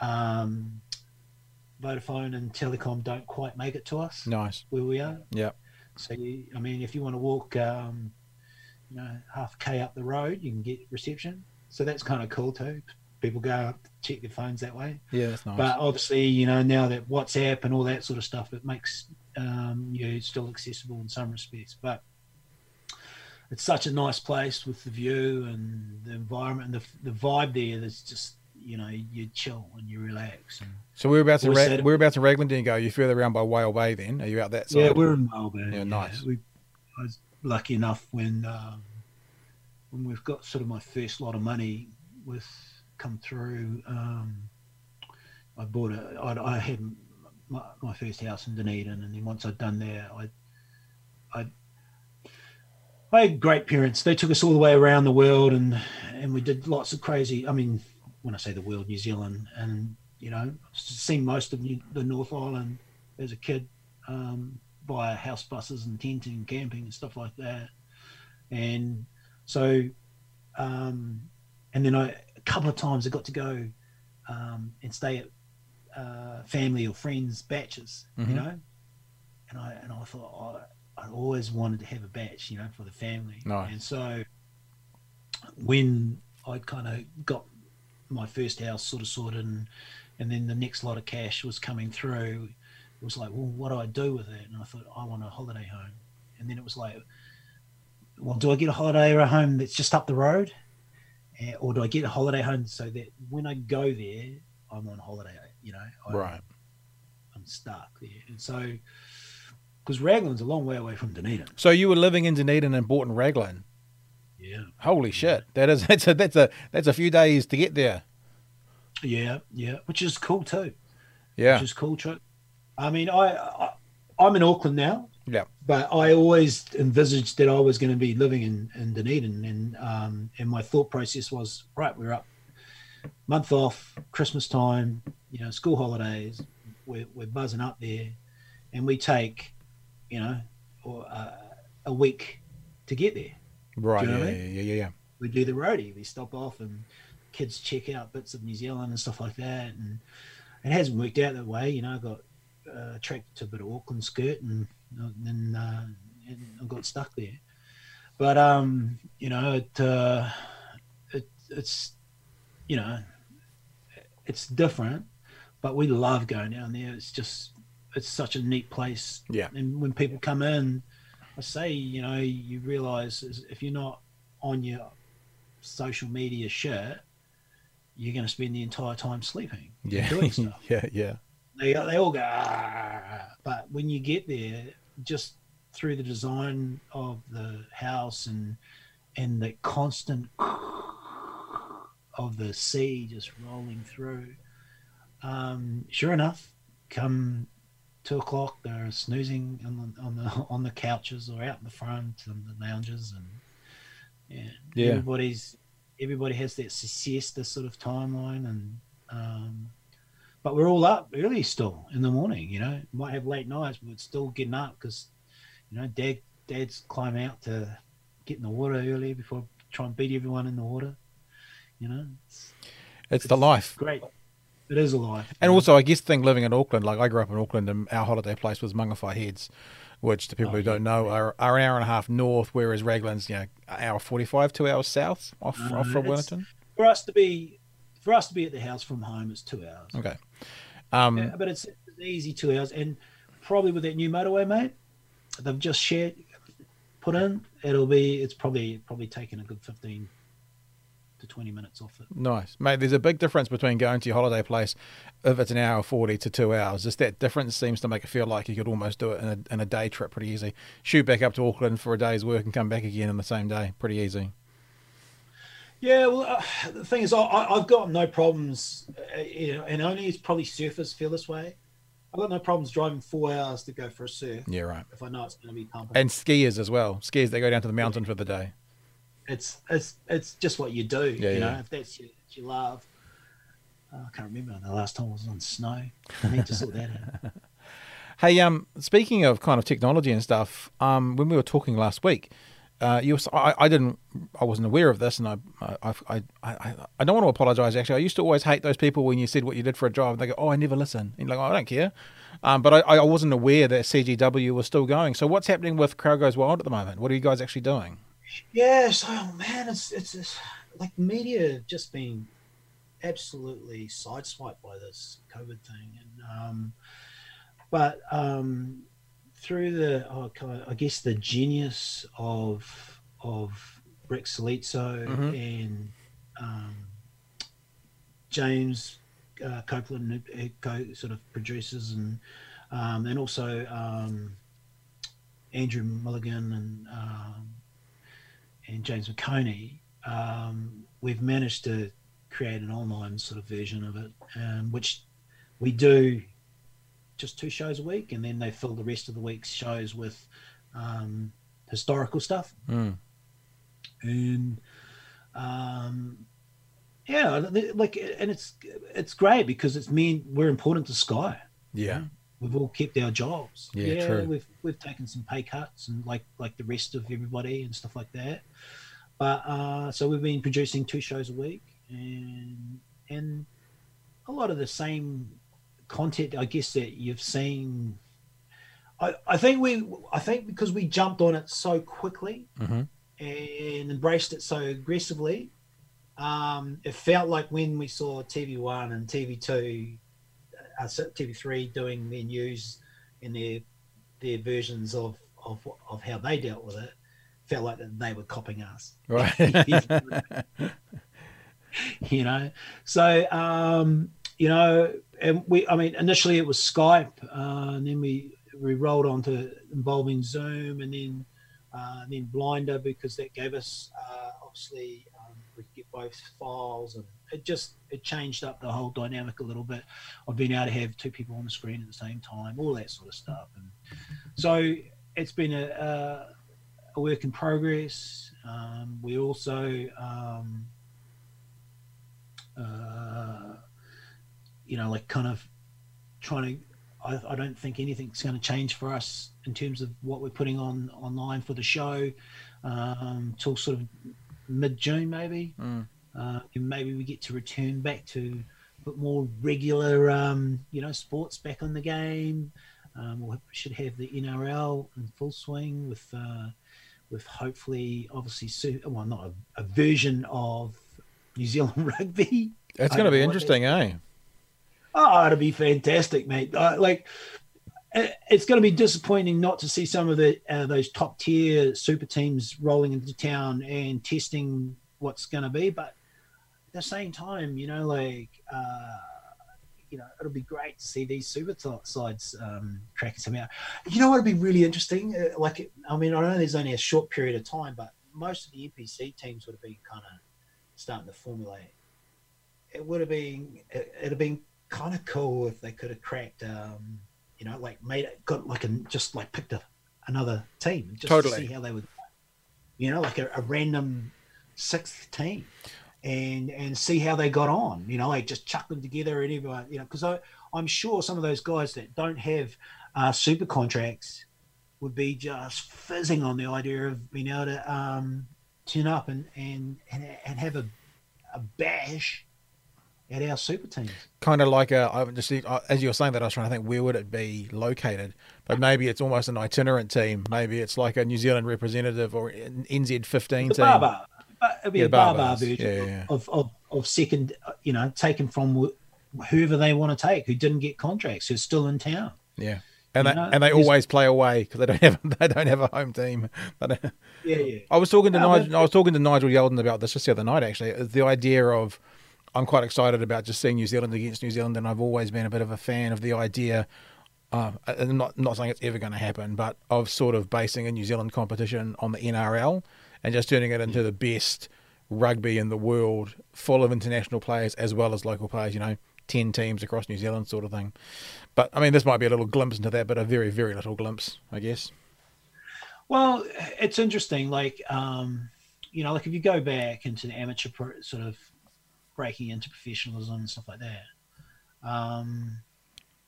um, Vodafone and Telecom don't quite make it to us Nice. where we are. Yeah. So you, I mean, if you want to walk, um, you know, half k up the road, you can get reception. So that's kind of cool too. People go up check their phones that way. Yeah, that's nice. But obviously, you know, now that WhatsApp and all that sort of stuff, it makes um, you still accessible in some respects. But it's such a nice place with the view and the environment and the, the vibe there. That's just you know you chill and you relax. And, so we're about to Ra- we're about to Raglan. Didn't you go? You're further around by Whale Bay. Then are you out that side? yeah, we're in Melbourne. Yeah, nice. We, I was lucky enough when um, when we've got sort of my first lot of money with come through. Um, I bought a. I, I had my, my first house in Dunedin, and then once I'd done there, I, I, I had great parents. They took us all the way around the world, and and we did lots of crazy. I mean, when I say the world, New Zealand, and you know, seen most of New, the North Island as a kid um, via house buses and tenting and camping and stuff like that. And so, um, and then I, a couple of times I got to go um, and stay at uh, family or friends' baches, Mhm. you know. And I and I thought I, I always wanted to have a bach, you know, for the family. Nice. And so, when I kind of got my first house sort of sorted and and then the next lot of cash was coming through. It was like, well, what do I do with it? And I thought, I want a holiday home. And then it was like, well, do I get a holiday or a home that's just up the road? Eh, Or do I get a holiday home so that when I go there, I'm on holiday, you know? I, Right. I'm stuck there. And so, because Raglan's a long way away from Dunedin. So you were living in Dunedin and bought in Raglan. Yeah. Holy shit! That is that's a that's a that's a few days to get there. Yeah. Yeah. Which is cool too. Yeah. Which is cool too. I mean, I, I I'm in Auckland now. Yeah. But I always envisaged that I was going to be living in, in Dunedin, and um, and my thought process was right. We're up, month off, Christmas time, you know, school holidays. We're we're buzzing up there, and we take, you know, or uh, a week to get there. Right. You Yeah, know yeah, what I yeah, yeah, yeah. we do the roadie. We stop off and kids check out bits of New Zealand and stuff like that. And it hasn't worked out that way. You know, I got uh, attracted to a bit of Auckland skirt and then uh, and I got stuck there. But um, you know, it, uh, it it's you know, it's different. But we love going down there. It's just it's such a neat place. Yeah. And when people come in, I say, you know, you realize if you're not on your social media shit, you're going to spend the entire time sleeping, Yeah. doing stuff. yeah. Yeah. They they all go, "Ah," but when you get there, just through the design of the house and and the constant of the sea just rolling through, um, sure enough, come two o'clock, they're snoozing on the on the on the couches or out in the front and the lounges, and yeah, Yeah. everybody's everybody has that siesta sort of timeline, and um, but we're all up early still in the morning. You know, might have late nights, but still getting up because you know, dad dad's climb out to get in the water early before try and beat everyone in the water. You know, it's It's the life. great. It is a lie. And also, I guess thing living in Auckland, like I grew up in Auckland, and our holiday place was Mangawhai Heads, which to people Oh, who don't know are, are an hour and a half north, whereas Raglan's you know an hour forty five, two hours south off, Uh, off from Wellington. for us to be for us to be at the house from home is two hours. Okay. Um, Yeah, but it's, it's easy two hours, and probably with that new motorway, mate, they've just shared put in. It'll be it's probably probably taken a good fifteen to twenty minutes off it. Nice, mate. There's a big difference between going to your holiday place if it's an hour forty to two hours. Just that difference seems to make it feel like you could almost do it in a, in a day trip pretty easy. Shoot back up to Auckland for a day's work and come back again in the same day, pretty easy. Yeah, well, uh, the thing is, I, I've got no problems, uh, you know, and only it's probably surfers feel this way. I've got no problems driving four hours to go for a surf Yeah, right. if I know it's going to be pumping. And skiers as well. Skiers they go down to the mountain for the day. It's it's it's just what you do, Yeah, you know. yeah. If that's your, your love. Uh, I can't remember the last time I was on snow. I need to sort that out. Hey, um, speaking of kind of technology and stuff, um, when we were talking last week, uh, you, were- I, I didn't, I wasn't aware of this, and I, I, I, I, I don't want to apologize. Actually, I used to always hate those people when you said what you did for a job. And they go, "Oh, I never listen," and like, oh, "I don't care," um, but I, I wasn't aware that CGW was still going. So, what's happening with Crowd Goes Wild at the moment? What are you guys actually doing? Yeah, so man, it's it's, it's like media have just been absolutely sideswiped by this COVID thing, and um, but um, through the oh, I guess the genius of of Rick Solizzo Mhm. and um, James uh, Copeland, who- who co sort of produces, and um, and also um, Andrew Mulligan and um, and James McOnie, um, we've managed to create an online sort of version of it, um, which we do just two shows a week, and then they fill the rest of the week's shows with um, historical stuff. Mm. and um yeah like and it's it's great because it's mean we're important to sky. Yeah, we've all kept our jobs Yeah, true. we've we've taken some pay cuts and like like the rest of everybody and stuff like that but uh so we've been producing two shows a week and and a lot of the same content i guess that you've seen i i think we i think because we jumped on it so quickly hmm and embraced it so aggressively. Um, it felt like when we saw TV One and TV Two uh, TV3 doing their news and their their versions of of of how they dealt with it felt like that they were copying us. Right. you know, so um, you know, and we, I mean, initially it was Skype, uh, and then we we rolled on to involving Zoom, and then uh, and then Blinder because that gave us uh, obviously um, we could get both files, and it just it changed up the whole dynamic a little bit of being able to have two people on the screen at the same time, all that sort of stuff, and so it's been a, a, work in progress. Um, we also um, uh, you know, like kind of trying to. I, I don't think anything's going to change for us in terms of what we're putting on online for the show um, till sort of mid June, maybe. Mm. Uh, and maybe we get to return back to a bit more regular, um, you know, sports back on the game. Um, we should have the NRL in full swing with, uh, with hopefully, obviously, well, not a, a version of New Zealand rugby. That's going to be interesting, eh? Oh, it'll be fantastic, mate. Uh, like, it's going to be disappointing not to see some of the uh, those top tier super teams rolling into town and testing what's going to be. But the same time, you know, like, uh, you know, it'll be great to see these super sides um, cracking some out. You know what would be really interesting? Uh, like, I mean, I know there's only a short period of time, but most of the NPC teams would have been kind of starting to formulate. It would have been, it, it'd have been kind of cool if they could have cracked, um, you know, like made it, got like a, just like picked a, another team just totally. to see how they would, you know, like a, a random sixth team and and see how they got on. You know, like just chuck them together and everyone, you know, because I I'm sure some of those guys that don't have uh, super contracts would be just fizzing on the idea of being able to um, turn up and and and, and have a a bash at our super teams. Kind of like a, I just as you were saying that, I was trying to think where would it be located, but maybe it's almost an itinerant team. Maybe it's like a New Zealand representative or an NZ fifteen team. Bar bar. It'd be Yeah, a bar bar version Yeah, yeah. Of, of of second, uh, you know, taken from wh- whoever they want to take, who didn't get contracts, who's still in town. Yeah, and You they know, and they always play away because they don't have they don't have a home team. But Yeah, yeah. I was talking to No, Nigel. I was talking to Nigel Yalden about this just the other night. Actually, the idea of I'm quite excited about just seeing New Zealand against New Zealand, and I've always been a bit of a fan of the idea. Uh, I'm not not saying it's ever going to happen, but of sort of basing a New Zealand competition on the NRL and just turning it into the best rugby in the world, full of international players as well as local players. You know, ten teams across New Zealand, sort of thing. But I mean, this might be a little glimpse into that, but a very very little glimpse, I guess. Well, it's interesting. Like, um, you know, like if you go back into the amateur pro, sort of breaking into professionalism and stuff like that, um,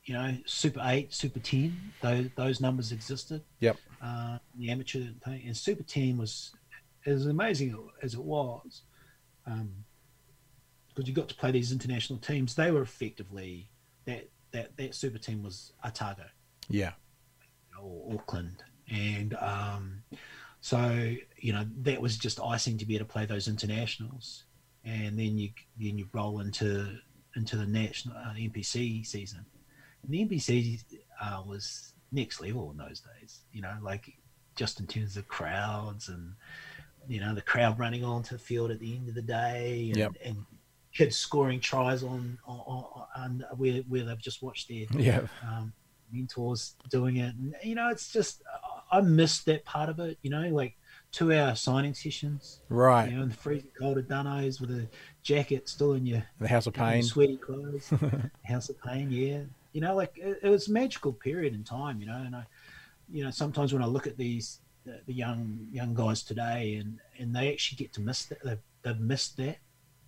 you know, Super Eight, Super Ten, those those numbers existed. Yep. Uh, the amateur thing, and Super Ten was as amazing as it was, because you got to play these international teams. They were effectively that that that Super Team was Otago Yeah. or Auckland, and um, so you know that was just icing to be able to play those internationals, and then you then you roll into into the national uh, NPC season. And the NPC uh, was next level in those days, you know, like just in terms of crowds and you know the crowd running onto the field at the end of the day, and, Yep. and kids scoring tries on on, on, on where where they've just watched their Yeah. um, mentors doing it. And, you know, it's just I missed that part of it. You know, like two hour signing sessions. Right. You know, in the freezing cold of Dunnos with a jacket still in your, The House of Pain. sweaty clothes. House of Pain, yeah. You know, like it, it was a magical period in time. You know, and I, you know, sometimes when I look at these the, the young young guys today, and and they actually get to miss that. They've, they've missed that.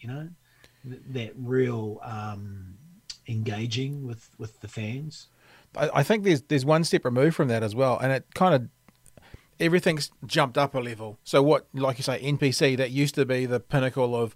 You know, th- that real um, engaging with with the fans. I, think there's there's one step removed from that as well, and it kind of everything's jumped up a level. So what, like you say, NPC that used to be the pinnacle of,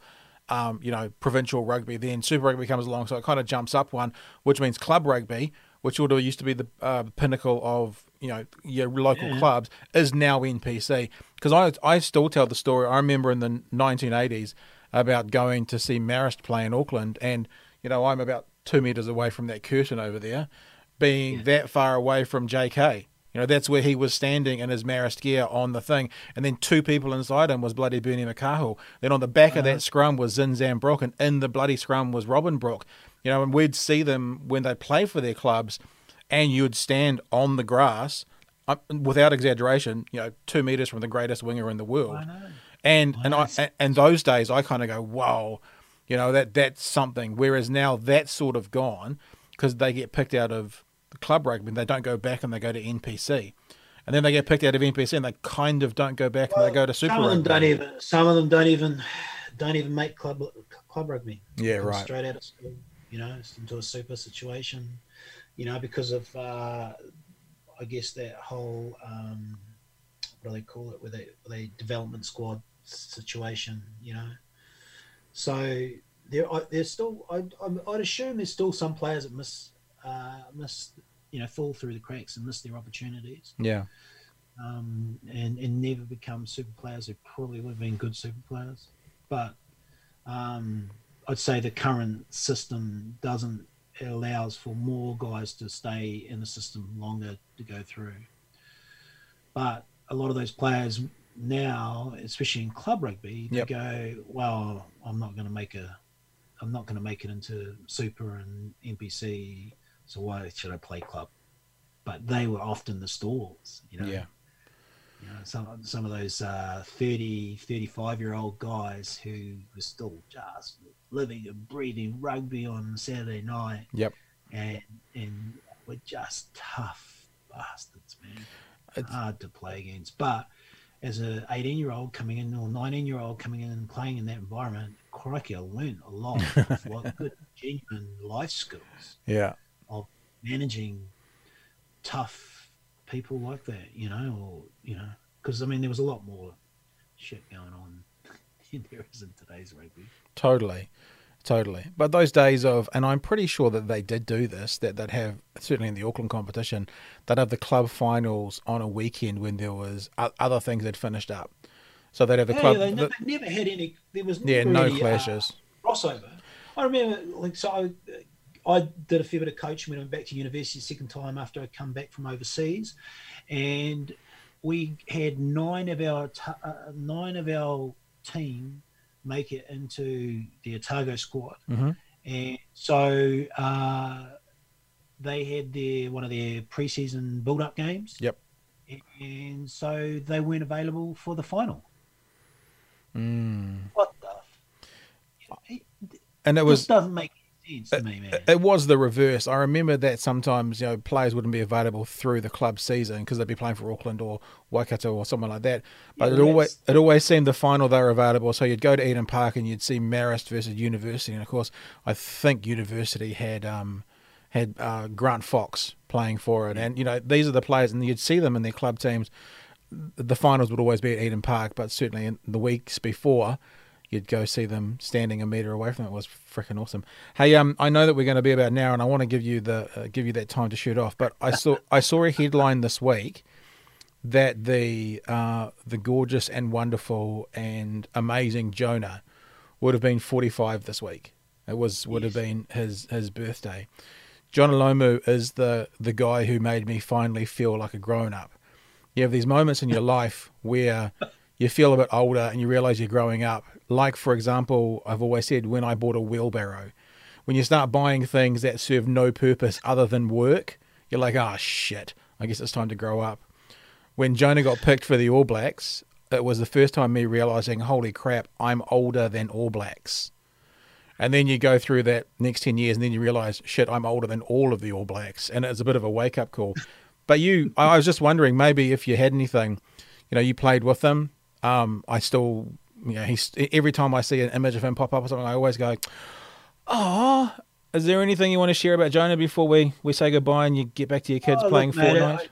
um, you know, provincial rugby. Then Super Rugby comes along, so it kind of jumps up one, which means club rugby, which used to be the uh, pinnacle of you know your local Yeah. clubs, is now NPC. Because I I still tell the story. I remember in the 1980s about going to see Marist play in Auckland, and you know I'm about two meters away from that curtain over there, being yeah. that far away from JK. You know, that's where he was standing in his Marist gear on the thing. And then two people inside him was bloody Bernie McCahill. Then on the back uh-huh. of that uh-huh. scrum was Zinzan Brooke, and in the bloody scrum was Robin Brooke. You know, and we'd see them when they play for their clubs, and you'd stand on the grass, without exaggeration, you know, two meters from the greatest winger in the world. And and I and those days I kind of go, whoa, you know that that's something. Whereas now that's sort of gone because they get picked out of club rugby and they don't go back and they go to NPC. And then they get picked out of NPC and they kind of don't go back well, and they go to Super Some of them don't even. Some of them don't even don't even make club club rugby. Yeah, right. Straight out of school, you know, into a super situation, you know, because of uh, I guess that whole um, what do they call it, where the, development squad situation, you know. So there, there's still. I, I'd assume there's still some players that miss, uh, miss, you know, fall through the cracks and miss their opportunities. Yeah. Um, and and never become super players who probably would have been good super players, but um, I'd say the current system doesn't it allows for more guys to stay in the system longer to go through. But a lot of those players now, especially in club rugby, yep. they go, "Well, I'm not going to make a, I'm not going to make it into Super and NPC, so why should I play club?" But they were often the stalls, you know. Yeah. You know, some some of those uh, 30, 35 year old guys who were still just living and breathing rugby on Saturday night. Yep. And and we're just tough bastards, man. It's... Hard to play against, but as a 18 year old coming in or 19 year old coming in and playing in that environment, crikey, I learned a lot of what good, genuine life skills. Yeah. Of managing tough people like that, you know, or, you know, because I mean, there was a lot more shit going on in there is in today's rugby. Totally. Totally. But those days of, and I'm pretty sure that they did do this, that they'd have, certainly in the Auckland competition, they'd have the club finals on a weekend when there was other things that finished up. So they'd have the yeah, club. Yeah, they the, never, never, had any, there was yeah, no any, uh, clashes. Uh, crossover. I remember, like, so I, I did a fair bit of coaching when I went back to university the second time after I'd come back from overseas. And we had nine of our, uh, nine of our team make it into the Otago squad. Mm-hmm. And so uh, they had their one of their preseason build-up games. Yep. And so they weren't available for the final. Mm. What the? And it was doesn't make it, me, it, was the reverse. I remember that sometimes you know players wouldn't be available through the club season because they'd be playing for Auckland or Waikato or someone like that. But yeah, it always it always seemed the final they were available. So you'd go to Eden Park and you'd see Marist versus University, and of course I think University had um, had uh, Grant Fox playing for it, and you know these are the players, and you'd see them in their club teams. The finals would always be at Eden Park, but certainly in the weeks before you'd go see them standing a meter away from it. it was freaking awesome. Hey, um, I know that we're going to be about now, and I want to give you the uh, give you that time to shoot off. But I saw I saw a headline this week that the uh, the gorgeous and wonderful and amazing Jonah would have been 45 this week. It was would yes. have been his his birthday. Jonah Lomu is the the guy who made me finally feel like a grown up. You have these moments in your life where you feel a bit older and you realize you're growing up. Like, for example, I've always said when I bought a wheelbarrow, when you start buying things that serve no purpose other than work, you're like, oh shit, I guess it's time to grow up. When Jonah got picked for the All Blacks, it was the first time me realizing, holy crap, I'm older than All Blacks. And then you go through that next 10 years and then you realize, shit, I'm older than all of the All Blacks. And it's a bit of a wake up call. But you, I was just wondering maybe if you had anything, you know, you played with them, um, I still, you know, he's every time I see an image of him pop up or something, I always go, "Oh, is there anything you want to share about Jonah before we, we say goodbye and you get back to your kids oh, playing look, Fortnite?"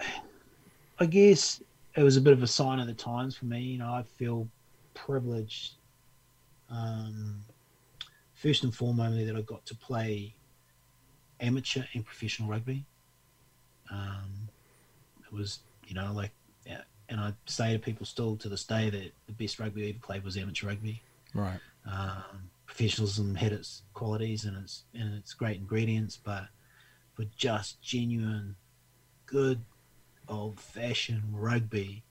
I, I guess it was a bit of a sign of the times for me. You know, I feel privileged. Um, first and foremost, that I got to play amateur and professional rugby. Um, it was, you know, like and I say to people still to this day that the best rugby I ever played was amateur rugby. Right. Um, professionalism had its qualities and its and its great ingredients, but for just genuine, good, old-fashioned rugby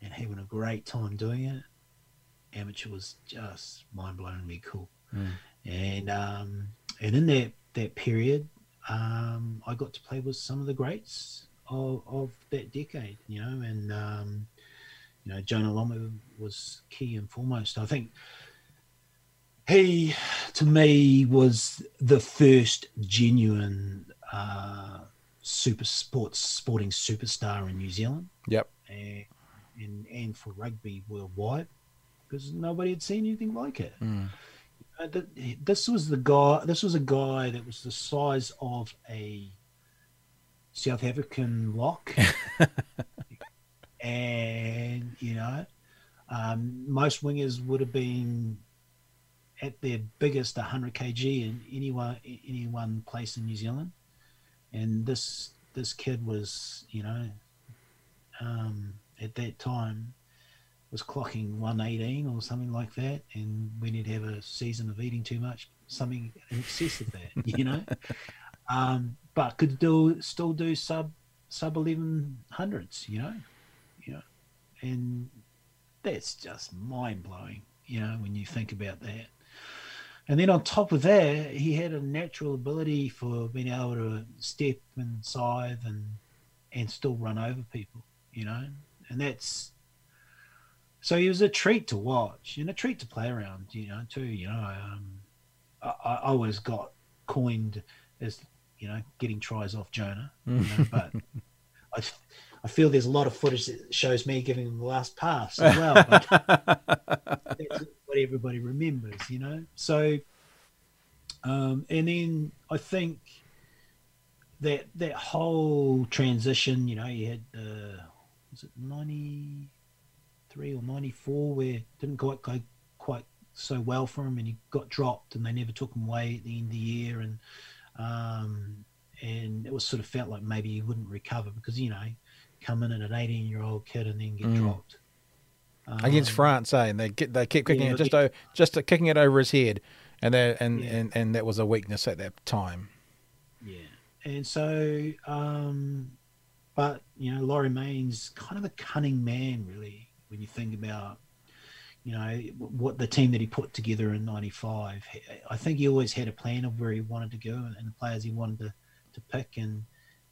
and having a great time doing it, amateur was just mind-blowingly cool. Mm. And um, and in that that period, um, I got to play with some of the greats of, of that decade, you know, and um, you know, Jonah Lomu was key and foremost. I think he, to me, was the first genuine uh, super sports sporting superstar in New Zealand. Yep. And and, and for rugby worldwide, because nobody had seen anything like it. Mm. Uh, th- this was the guy. This was a guy that was the size of a South African lock, and you know, um, most wingers would have been at their biggest 100 kg in any one any one place in New Zealand, and this this kid was you know um, at that time was clocking 118 or something like that, and when he'd have a season of eating too much, something in excess of that, you know. um, but could do still do sub sub 1100s, you know, you know, and that's just mind blowing, you know, when you think about that. And then on top of that, he had a natural ability for being able to step and scythe and and still run over people, you know, and that's so he was a treat to watch and a treat to play around, you know, too. You know, um, I, I always got coined as, you know, getting tries off Jonah, you know, but I, I feel there's a lot of footage that shows me giving him the last pass as well. But that's what everybody remembers, you know. So, um, and then I think that that whole transition, you know, you had uh, was it ninety three or ninety four where it didn't quite go quite so well for him, and he got dropped, and they never took him away at the end of the year, and um, and it was sort of felt like maybe he wouldn't recover because you know come in at an 18 year old kid and then get Mm. dropped Against Um, France, eh? And they get they keep kicking yeah, it just yeah. o- just kicking it over his head, and that and, Yeah. and and that was a weakness at that time. Yeah, and so, um, but you know, Laurie Mains kind of a cunning man, really, when you think about, you know, what the team that he put together in '95. I think he always had a plan of where he wanted to go and, the players he wanted to, to pick, and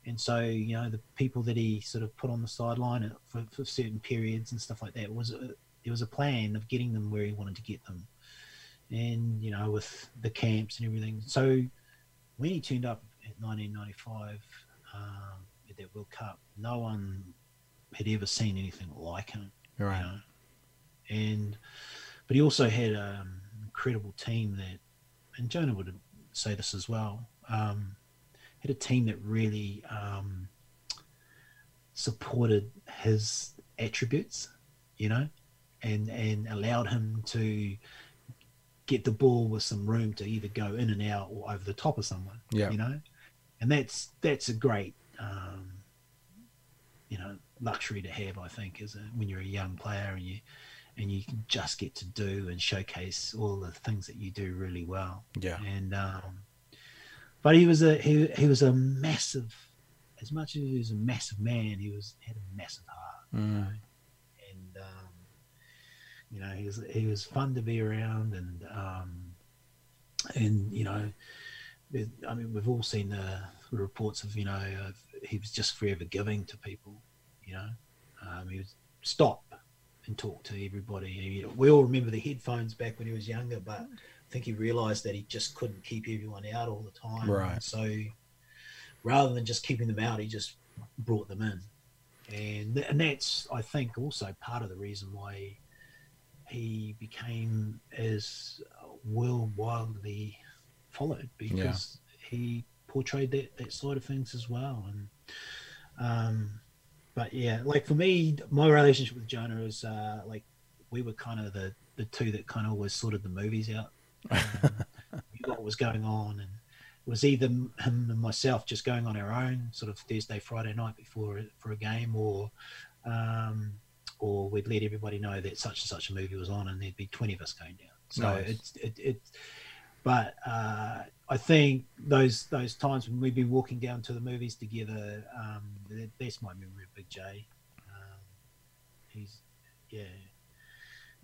and so you know the people that he sort of put on the sideline for, for certain periods and stuff like that was a, there was a plan of getting them where he wanted to get them, and you know with the camps and everything. So when he turned up at 1995 um, at that World Cup, no one had ever seen anything like him. you Right. know. And but he also had um, an incredible team that, and Jonah would say this as well. Um, had a team that really um, supported his attributes, you know, and and allowed him to get the ball with some room to either go in and out or over the top of someone Yeah. you know and that's that's a great um you know luxury to have i think is a, when you're a young player and you and you can just get to do and showcase all the things that you do really well Yeah. and um but he was a he, he was a massive as much as he was a massive man he was had a massive heart Mm. and um, you know he was he was fun to be around and um, and you know I mean we've all seen the reports of you know of, he was just forever giving to people you know um, he would stop and talk to everybody. He- we all remember the headphones back when he was younger but I think he realized that he just couldn't keep everyone out all the time. Right. so rather than just keeping them out he just brought them in. And th- and that's I think also part of the reason why he became as worldwidely followed because he portrayed that that side of things as well. And um but yeah like for me my relationship with Jonah is uh like we were kind of the the two that kind of always sorted the movies out um, what was going on and it was either him and myself just going on our own sort of Thursday Friday night before for a game or um or we'd let everybody know that such and such a movie was on, and there'd be twenty of us going down. So Nice. it's it, it but uh, I think those those times when we've been walking down to the movies together, um, that's my memory of Big J. Um, he's yeah,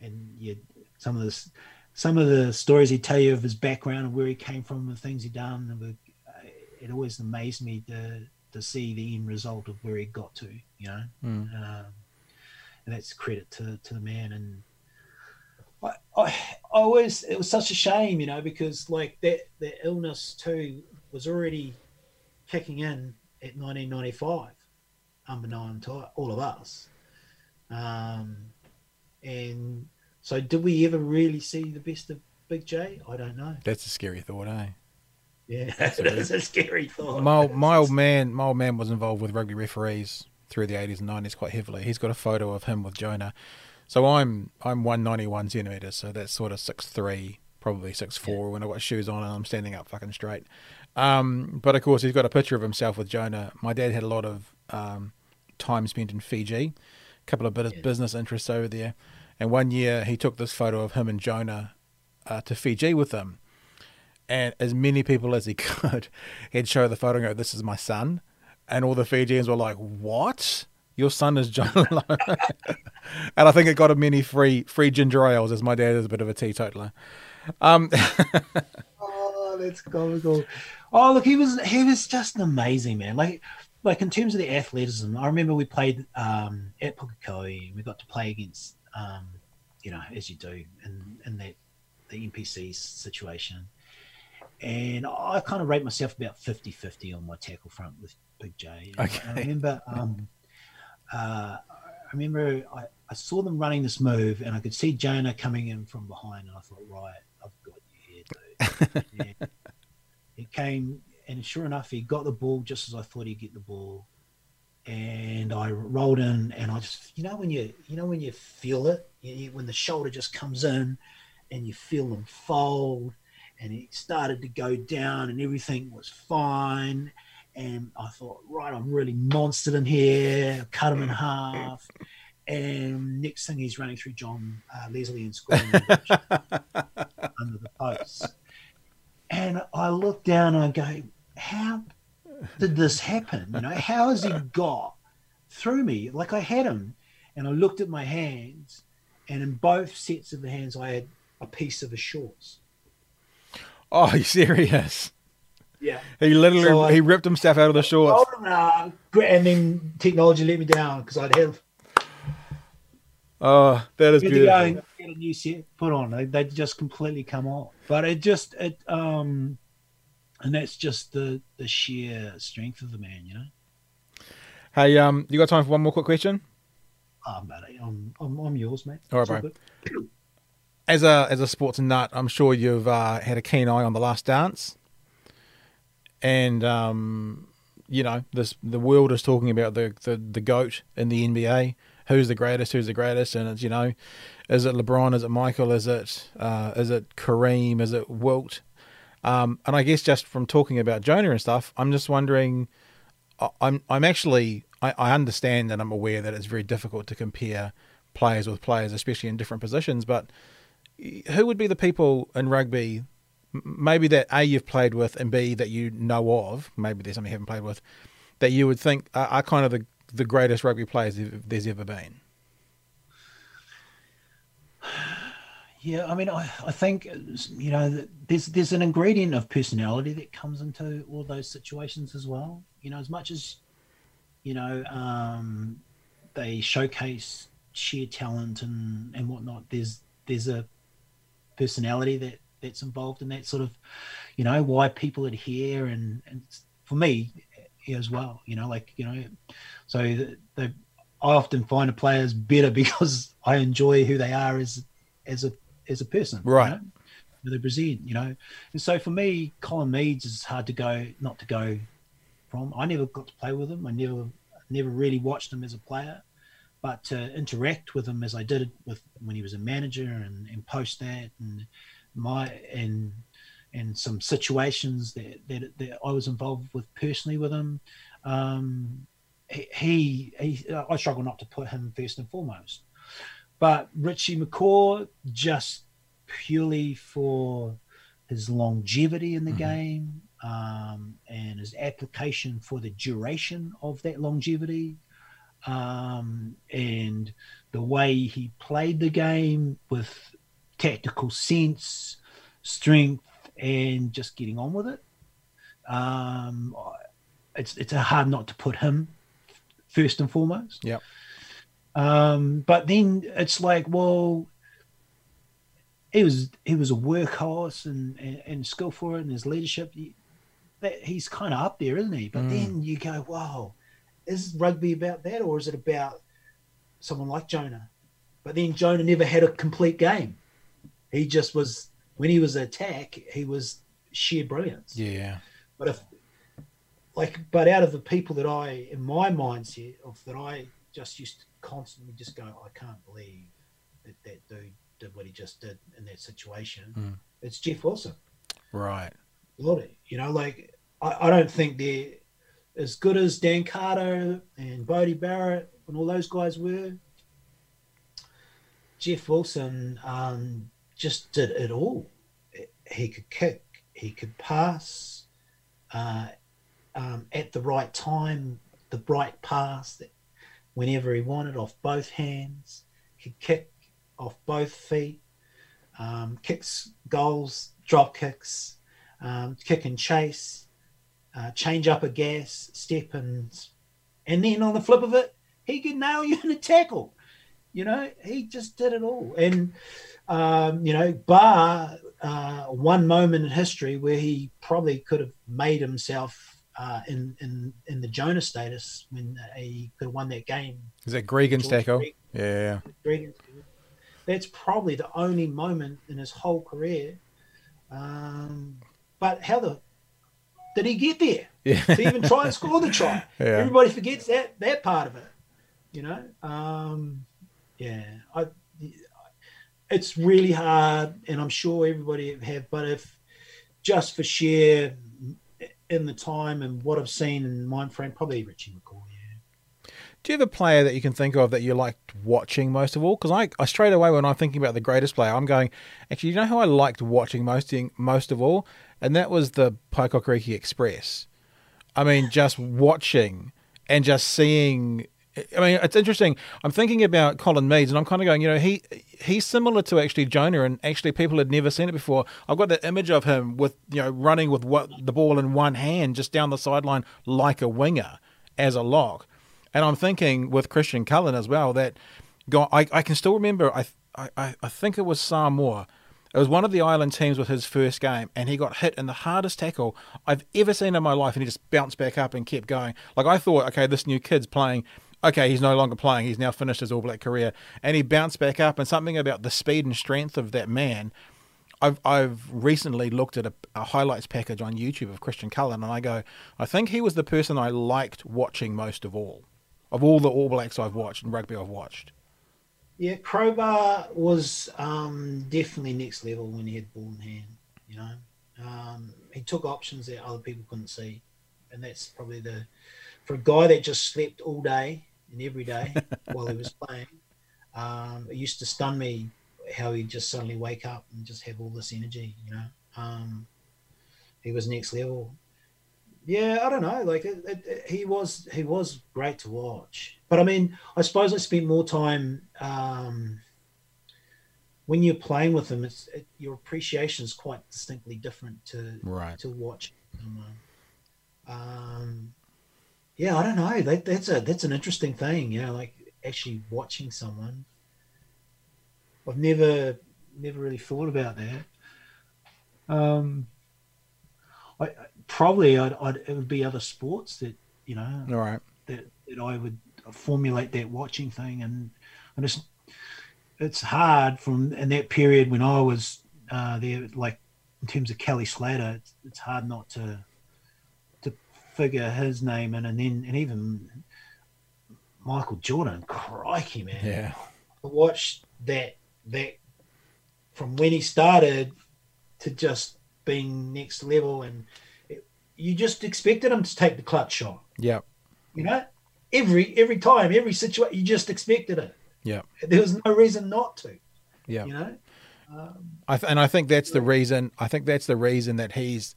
and yeah, some of this, some of the stories he'd tell you of his background and where he came from, and the things he'd done, and the, it always amazed me to to see the end result of where he got to, you know. Mm. Um, and that's credit to, to the man. And I, I, I always, it was such a shame, you know, because like that, that illness too was already kicking in at 1995, unbeknown to all of us. Um, and so did we ever really see the best of Big J? I don't know. That's a scary thought, eh? Yeah, that's a scary thought. My, my old man, my old man was involved with rugby referees through the eighties and nineties quite heavily. He's got a photo of him with Jonah. So I'm I'm one ninety one centimeters, so that's sort of six three, probably six four when I've got shoes on and I'm standing up fucking straight. Um, but of course he's got a picture of himself with Jonah. My dad had a lot of um, time spent in Fiji, a couple of bit of business interests over there, and one year he took this photo of him and Jonah uh, to Fiji with him and as many people as he could, he'd show the photo and go, "This is my son," and all the Fijians were like, "What? Your son is John?" Lomu?" and I think it got him many free free ginger ales, as my dad is a bit of a teetotaler. Um, Oh, that's comical. Oh, look, he was he was just an amazing, man. Like, like in terms of the athleticism, I remember we played um, at Pukekohe and we got to play against, um, you know, as you do in in that the NPC situation. And I kind of rate myself about 50-50 on my tackle front with Big J. Okay. I remember, um, uh, I remember I, I saw them running this move, and I could see Jonah coming in from behind, and I thought, right, I've got you here, dude. He came, and sure enough, he got the ball just as I thought he'd get the ball, and I rolled in, and I just, you know, when you, you know, when you feel it, you, when the shoulder just comes in, and you feel them fold, and it started to go down, and everything was fine. And I thought, right, I'm really monstered in here. Cut him in half. And next thing, he's running through John uh, Leslie and scoring under the posts. And I look down and I go, how did this happen? You know, how has he got through me? Like I had him, and I looked at my hands, and in both sets of the hands, I had a piece of his shorts. oh, you serious? Yeah. He literally So he ripped himself out of the shorts. Oh. And then technology let me down because I'd have Oh, that is go beautiful. and get a new set put on. They they just completely come off. But it just it um, and that's just the the sheer strength of the man, you know. Hey, um, you got time for one more quick question? Oh, buddy, I'm I'm, I'm yours, mate. All right, all bro. good. As a as a sports nut, I'm sure you've uh, had a keen eye on the Last Dance, and um, you know this the world is talking about the, the the goat in the NBA. Who's the greatest? Who's the greatest? And it's you know, is it LeBron? Is it Michael? Is it uh, is it Kareem? Is it Wilt? Um, and I guess just from talking about Jonah and stuff, I'm just wondering. I'm I'm actually I, I understand and I'm aware that it's very difficult to compare players with players, especially in different positions. But who would be the people in rugby, maybe that A you've played with and B that you know of, maybe there's something you haven't played with, that you would think are, are kind of the the greatest rugby players there's ever been? Yeah, I mean, I, I think you know there's there's an ingredient of personality that comes into all those situations as well. You know, as much as you know um, they showcase sheer talent and and whatnot, there's there's a personality that that's involved in that sort of, you know, why people adhere and and for me eh, as well. You know, like you know, so the, the I often find a players better because I enjoy who they are as as a as a person, you Right. know, who they present, you know. And so for me, Colin Meads is hard to go not to go from. I never got to play with him. I never never really watched him as a player, but to interact with him as I did with when he was a manager and, and post that and my and and some situations that, that that I was involved with personally with him. Um, he, he I struggle not to put him first and foremost. But Richie McCaw just purely for his longevity in the mm-hmm. game um, and his application for the duration of that longevity um, and the way he played the game with tactical sense, strength, and just getting on with it. Um, it's it's hard not to put him first and foremost. Yeah. Um, but then it's like, well, he was he was a workhorse and, and, and skillful in his leadership. He, that he's kind of up there, isn't he? But mm. then you go, wow, is rugby about that, or is it about someone like Jonah? But then Jonah never had a complete game. He just was when he was attack, he was sheer brilliance. Yeah. But if like, but out of the people that I, in my mindset, of that I just used to constantly just go, I can't believe that that dude did what he just did in that situation. Mm. It's Jeff Wilson. Right. Lordy, you know, like I, I don't think they're as good as Dan Carter and Bodie Barrett and all those guys were. Jeff Wilson um, just did it all. He could kick, he could pass, uh, um, at the right time, the right pass that whenever he wanted off both hands. He could kick off both feet, um, kicks, goals, drop kicks, um, kick and chase, uh, change up a gas, step and and then on the flip of it, he could nail you in a tackle. You know, he just did it all. And um, you know, bar uh, one moment in history where he probably could have made himself uh, in in in the Jonah status when he could have won that game. Is that Gregan's tackle? Yeah. Gregan. That's probably the only moment in his whole career. Um, but how the did he get there? Yeah. to even try and score the try. Yeah. Everybody forgets that that part of it. You know. Um, yeah. I. It's really hard, and I'm sure everybody have. But if just for sheer in the time and what I've seen in mind frame, probably Richie McCaw. Yeah. Do you have a player that you can think of that you liked watching most of all? Because I, I straight away when I'm thinking about the greatest player, I'm going, actually, you know who I liked watching most most of all, and that was the Paekākāriki Express. I mean, just watching and just seeing I mean, it's interesting. I'm thinking about Colin Meads, and I'm kind of going, you know, he he's similar to actually Jonah, and actually people had never seen it before. I've got that image of him with you know running with what the ball in one hand, just down the sideline like a winger as a lock. And I'm thinking with Christian Cullen as well that, I I can still remember. I I I think it was Samoa. It was one of the island teams with his first game, and he got hit in the hardest tackle I've ever seen in my life, and he just bounced back up and kept going. Like I thought, okay, this new kid's playing okay, he's no longer playing. He's now finished his All Black career, and he bounced back up. And something about the speed and strength of that man. I've I've recently looked at a, a, highlights package on YouTube of Christian Cullen, and I go, I think he was the person I liked watching most of all, of all the All Blacks I've watched and rugby I've watched. Yeah, Crowbar was um, definitely next level when he had ball in hand. You know, um, he took options that other people couldn't see, and that's probably the for a guy that just slept all day and every day while he was playing. Um, it used to stun me how he'd just suddenly wake up and just have all this energy, you know. Um, he was next level. Yeah, I don't know. Like it, it, it, he was, he was great to watch. But I mean, I suppose I spent more time um, when you're playing with him. It's your appreciation is quite distinctly different to right. to watch. Um, yeah, I don't know. That, that's a that's an interesting thing. You know, like actually watching someone. I've never never really thought about that. Um, I probably I'd, I'd it would be other sports that you know. All right. That that I would formulate that watching thing, and and it's it's hard from in that period when I was uh, there, like in terms of Kelly Slater, it's, it's hard not to figure his name in, and then and even Michael Jordan. Crikey, man! Yeah, I watched that that from when he started to just being next level, and it, you just expected him to take the clutch shot. Yeah, you know, every every time, every situation, you just expected it. Yeah. There was no reason not to. Yeah. You know. Um, I th- and I think that's the reason. I think that's the reason that he's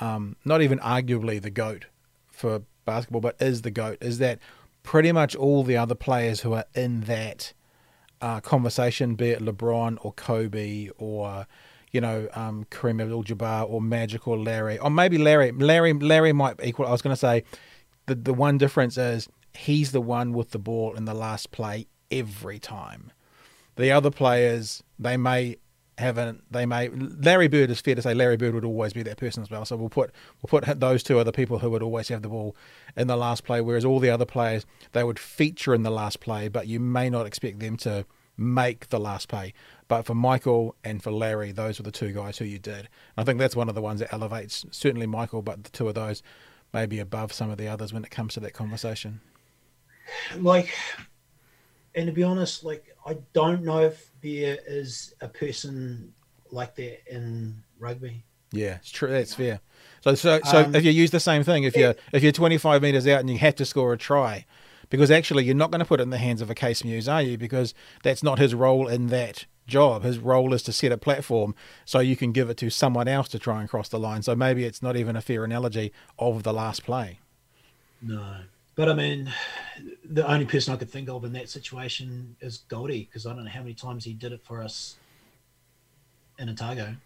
um, not even arguably the goat for basketball, but is the goat. Is that pretty much all the other players who are in that uh, conversation, be it LeBron or Kobe or you know um, Kareem Abdul-Jabbar or Magic or Larry, or maybe Larry. Larry Larry might equal. I was going to say the the one difference is he's the one with the ball in the last play every time. The other players, they may haven't they may Larry Bird is fair to say Larry Bird would always be that person as well. So we'll put we'll put those two other people who would always have the ball in the last play, whereas all the other players they would feature in the last play, but you may not expect them to make the last play. But for Michael and for Larry, those were the two guys who you did. I think that's one of the ones that elevates certainly Michael, but the two of those maybe above some of the others when it comes to that conversation. Like, and to be honest, like I don't know if there is a person like that in rugby. Yeah, it's true. That's fair. So, so, so Um, if you use the same thing, if you're if you're 25 meters out and you have to score a try, because actually you're not going to put it in the hands of a Kees Meeuws, are you? Because that's not his role in that job. His role is to set a platform so you can give it to someone else to try and cross the line. So maybe it's not even a fair analogy of the last play. No, but I mean, the only person I could think of in that situation is Goldie because I don't know how many times he did it for us in Otago.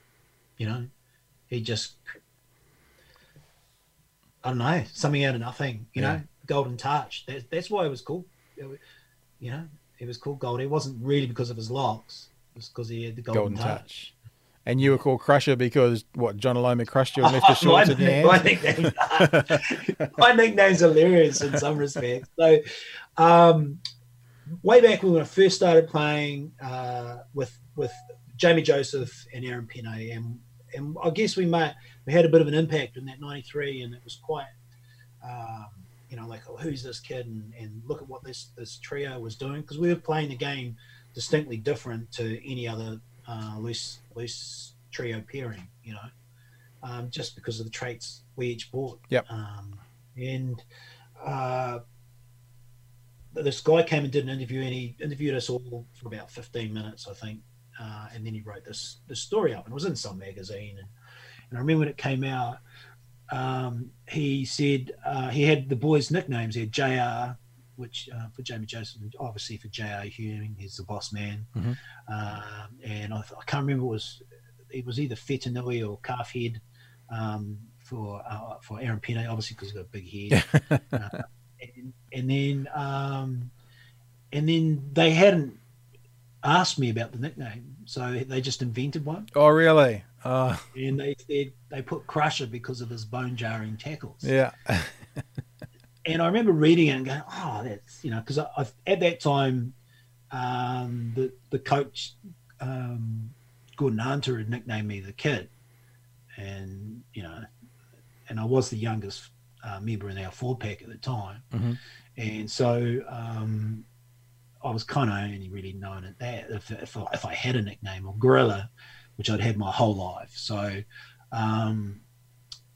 You know, he just I don't know something out of nothing. You Yeah. know, golden touch. That's that's why it was cool. You know, it was called Goldie. It wasn't really because of his locks. It was because he had the golden, Golden touch. touch. And you were called Crusher because what? Jonah Lomu crushed you and left the my, in your my hands. nickname, my nickname's hilarious in some respects. So, um, way back when I first started playing uh, with with Jamie Joseph and Arran Pene, and and I guess we might we had a bit of an impact in that '93, and it was quite. Um, you know, like oh, who's this kid, and, and look at what this this trio was doing because we were playing the game distinctly different to any other uh, loose loose trio pairing. You know, um, just because of the traits we each brought. Yep. Um, and uh, this guy came and did an interview, and he interviewed us all for about 15 minutes, I think. Uh, and then he wrote this this story up, and it was in some magazine. And, and I remember when it came out, um, he said uh, he had the boys' nicknames. He had JR, which uh, for Jamie Joseph, obviously for JR Ewing, he's the boss man. Mhm. Um, and I, I can't remember it was it was either Fetanui or Calfhead um, for uh, for Arran Pene, obviously because he's got a big head. uh, and, and then um, and then they hadn't asked me about the nickname, so they just invented one, Oh, really? Uh, and they said they put Crusher because of his bone jarring tackles. yeah. And I remember reading it and going, "Oh, that's you know," because at that time, um, the the coach um, Gordon Hunter had nicknamed me the kid, and you know, and I was the youngest uh, member in our four pack at the time, Mhm. and so um, I was kind of only really known at that if, if, I, if I had a nickname or Gorilla, which I'd had my whole life. So, um,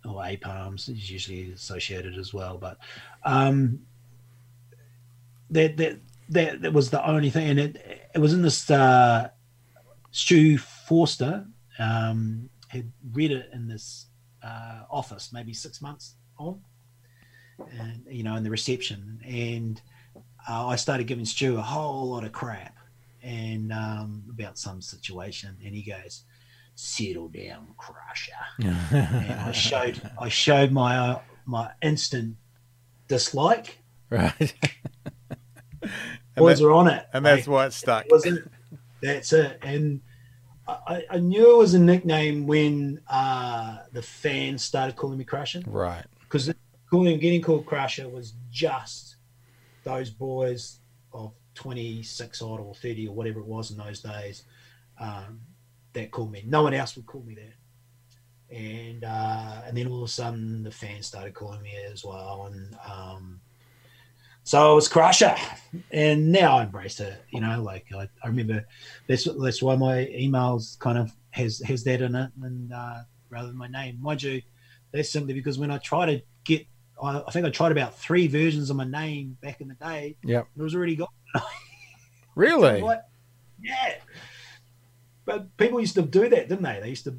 or ape arms is usually associated as well, but um, that that that that was the only thing, and it it was in this. Uh, Stu Forster um, had read it in this uh, office maybe six months on, and you know, in the reception, and uh, I started giving Stu a whole lot of crap, and um, about some situation, and he goes, "Settle down, Crusher." and I showed I showed my uh, my instant dislike. right. Boys that- are on it, And that's why it stuck. it. That's it. And I, I knew it was a nickname when uh, the fans started calling me Crusher Right. because calling getting called Crusher was just those boys of twenty six odd or thirty or whatever it was in those days um, that called me. No one else would call me that. And uh, and then all of a sudden the fans started calling me as well, and um, so I was Crusher, and now I embrace it. You know, like I, I remember that's that's why my emails kind of has has that in it, and uh, rather than my name, mind you, that's simply because when I try to get I, I think I tried about three versions of my name back in the day. Yeah, It was already gone. Really? What? Yeah. But people used to do that, didn't they? They used to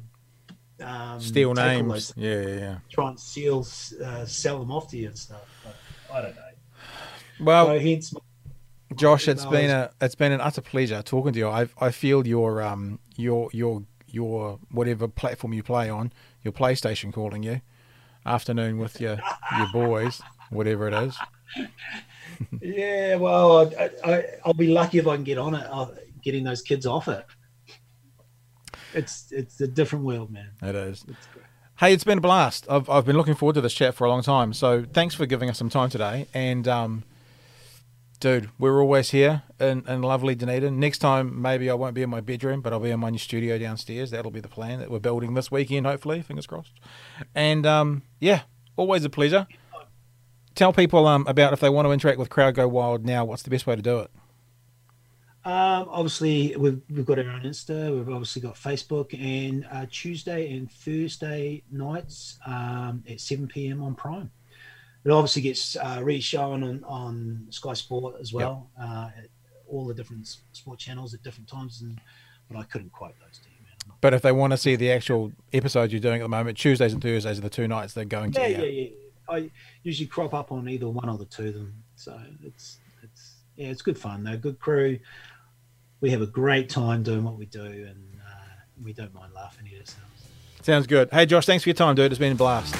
um, Steal names. Yeah, yeah, yeah. try and seal, uh, sell them off to you and stuff. But I don't know. Well, so hence, Josh, it's been a it's been an utter pleasure talking to you. I I feel your um your your your whatever platform you play on, your PlayStation calling you, afternoon with your your boys, whatever it is. yeah. Well, I, I, I'll be lucky if I can get on it. uh, Getting those kids off it. It's it's a different world, man. It is. It's. Hey, it's been a blast. I've I've been looking forward to this chat for a long time. So thanks for giving us some time today. And um, dude, we're always here in, in lovely Dunedin. Next time, maybe I won't be in my bedroom, but I'll be in my new studio downstairs. That'll be the plan that we're building this weekend, hopefully. Fingers crossed. And um, yeah, always a pleasure. Tell people um, about if they want to interact with Crowd Go Wild now. What's the best way to do it? Um, obviously, we've, we've got our own Insta. We've obviously got Facebook, and uh, Tuesday and Thursday nights um, at 7 p.m. on Prime. It obviously gets uh, re-shown on, on Sky Sport as well. Uh, at all the different sport channels at different times, and but I couldn't quote those to you, man. But if they want to see the actual episodes you're doing at the moment, Tuesdays and Thursdays are the two nights they're going to. Yeah, yeah, yeah. I usually crop up on either one or the two of them, so it's it's yeah, it's good fun. A good crew. We have a great time doing what we do, and uh, we don't mind laughing at ourselves. Sounds good. Hey, Josh, thanks for your time, dude. It's been a blast.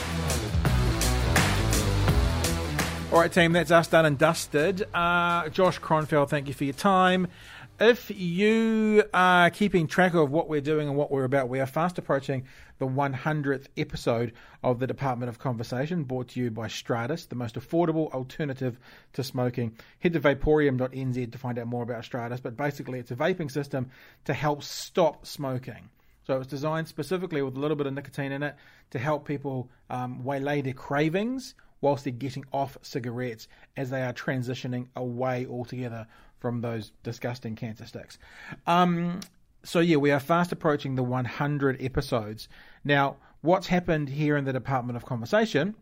All right, team, that's us done and dusted. Uh, Josh Kronfeld, thank you for your time. If you are keeping track of what we're doing and what we're about, we are fast approaching the 100th episode of the Department of Conversation, brought to you by Stratus, the most affordable alternative to smoking. Head to vapourium.nz to find out more about Stratus, but basically, it's a vaping system to help stop smoking. So it's designed specifically with a little bit of nicotine in it to help people um, waylay their cravings whilst they're getting off cigarettes as they are transitioning away altogether from those disgusting cancer sticks. Um, so yeah, we are fast approaching the 100 episodes. Now, what's happened here in the Department of Conversation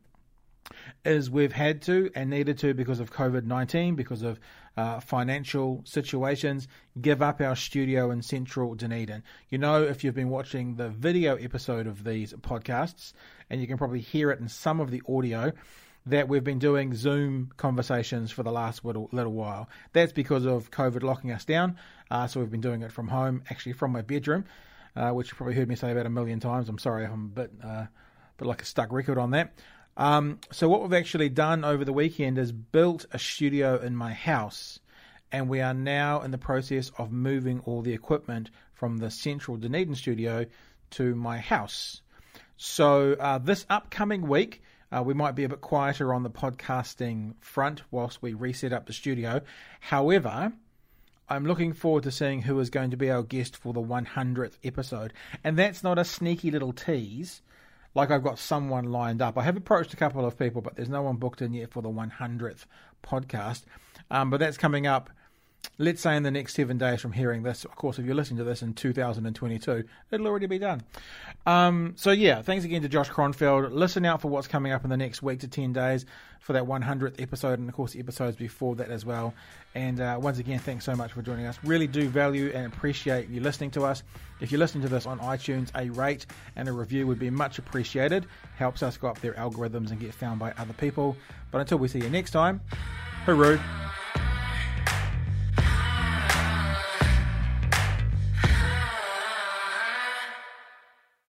is we've had to and needed to because of COVID 19, because of uh, financial situations, give up our studio in central Dunedin. You know, if you've been watching the video episode of these podcasts, and you can probably hear it in some of the audio, that we've been doing Zoom conversations for the last little, little while. That's because of COVID locking us down. Uh, so we've been doing it from home, actually from my bedroom, uh, which you probably heard me say about a million times. I'm sorry, I'm a bit, uh, bit like a stuck record on that. Um, so what we've actually done over the weekend is built a studio in my house, and we are now in the process of moving all the equipment from the central Dunedin studio to my house. So uh, this upcoming week, uh, we might be a bit quieter on the podcasting front whilst we reset up the studio. However, I'm looking forward to seeing who is going to be our guest for the 100th episode. And that's not a sneaky little tease, like I've got someone lined up. I have approached a couple of people, but there's no one booked in yet for the 100th podcast. Um, but that's coming up, let's say, in the next seven days from hearing this. Of course, if you're listening to this in 2022, it'll already be done. Um, so, yeah, thanks again to Josh Kronfeld. Listen out for what's coming up in the next week to 10 days for that 100th episode, and of course, the episodes before that as well. And uh, once again, thanks so much for joining us. Really do value and appreciate you listening to us. If you're listening to this on iTunes, a rate and a review would be much appreciated. Helps us go up their algorithms and get found by other people. But until we see you next time, hooroo.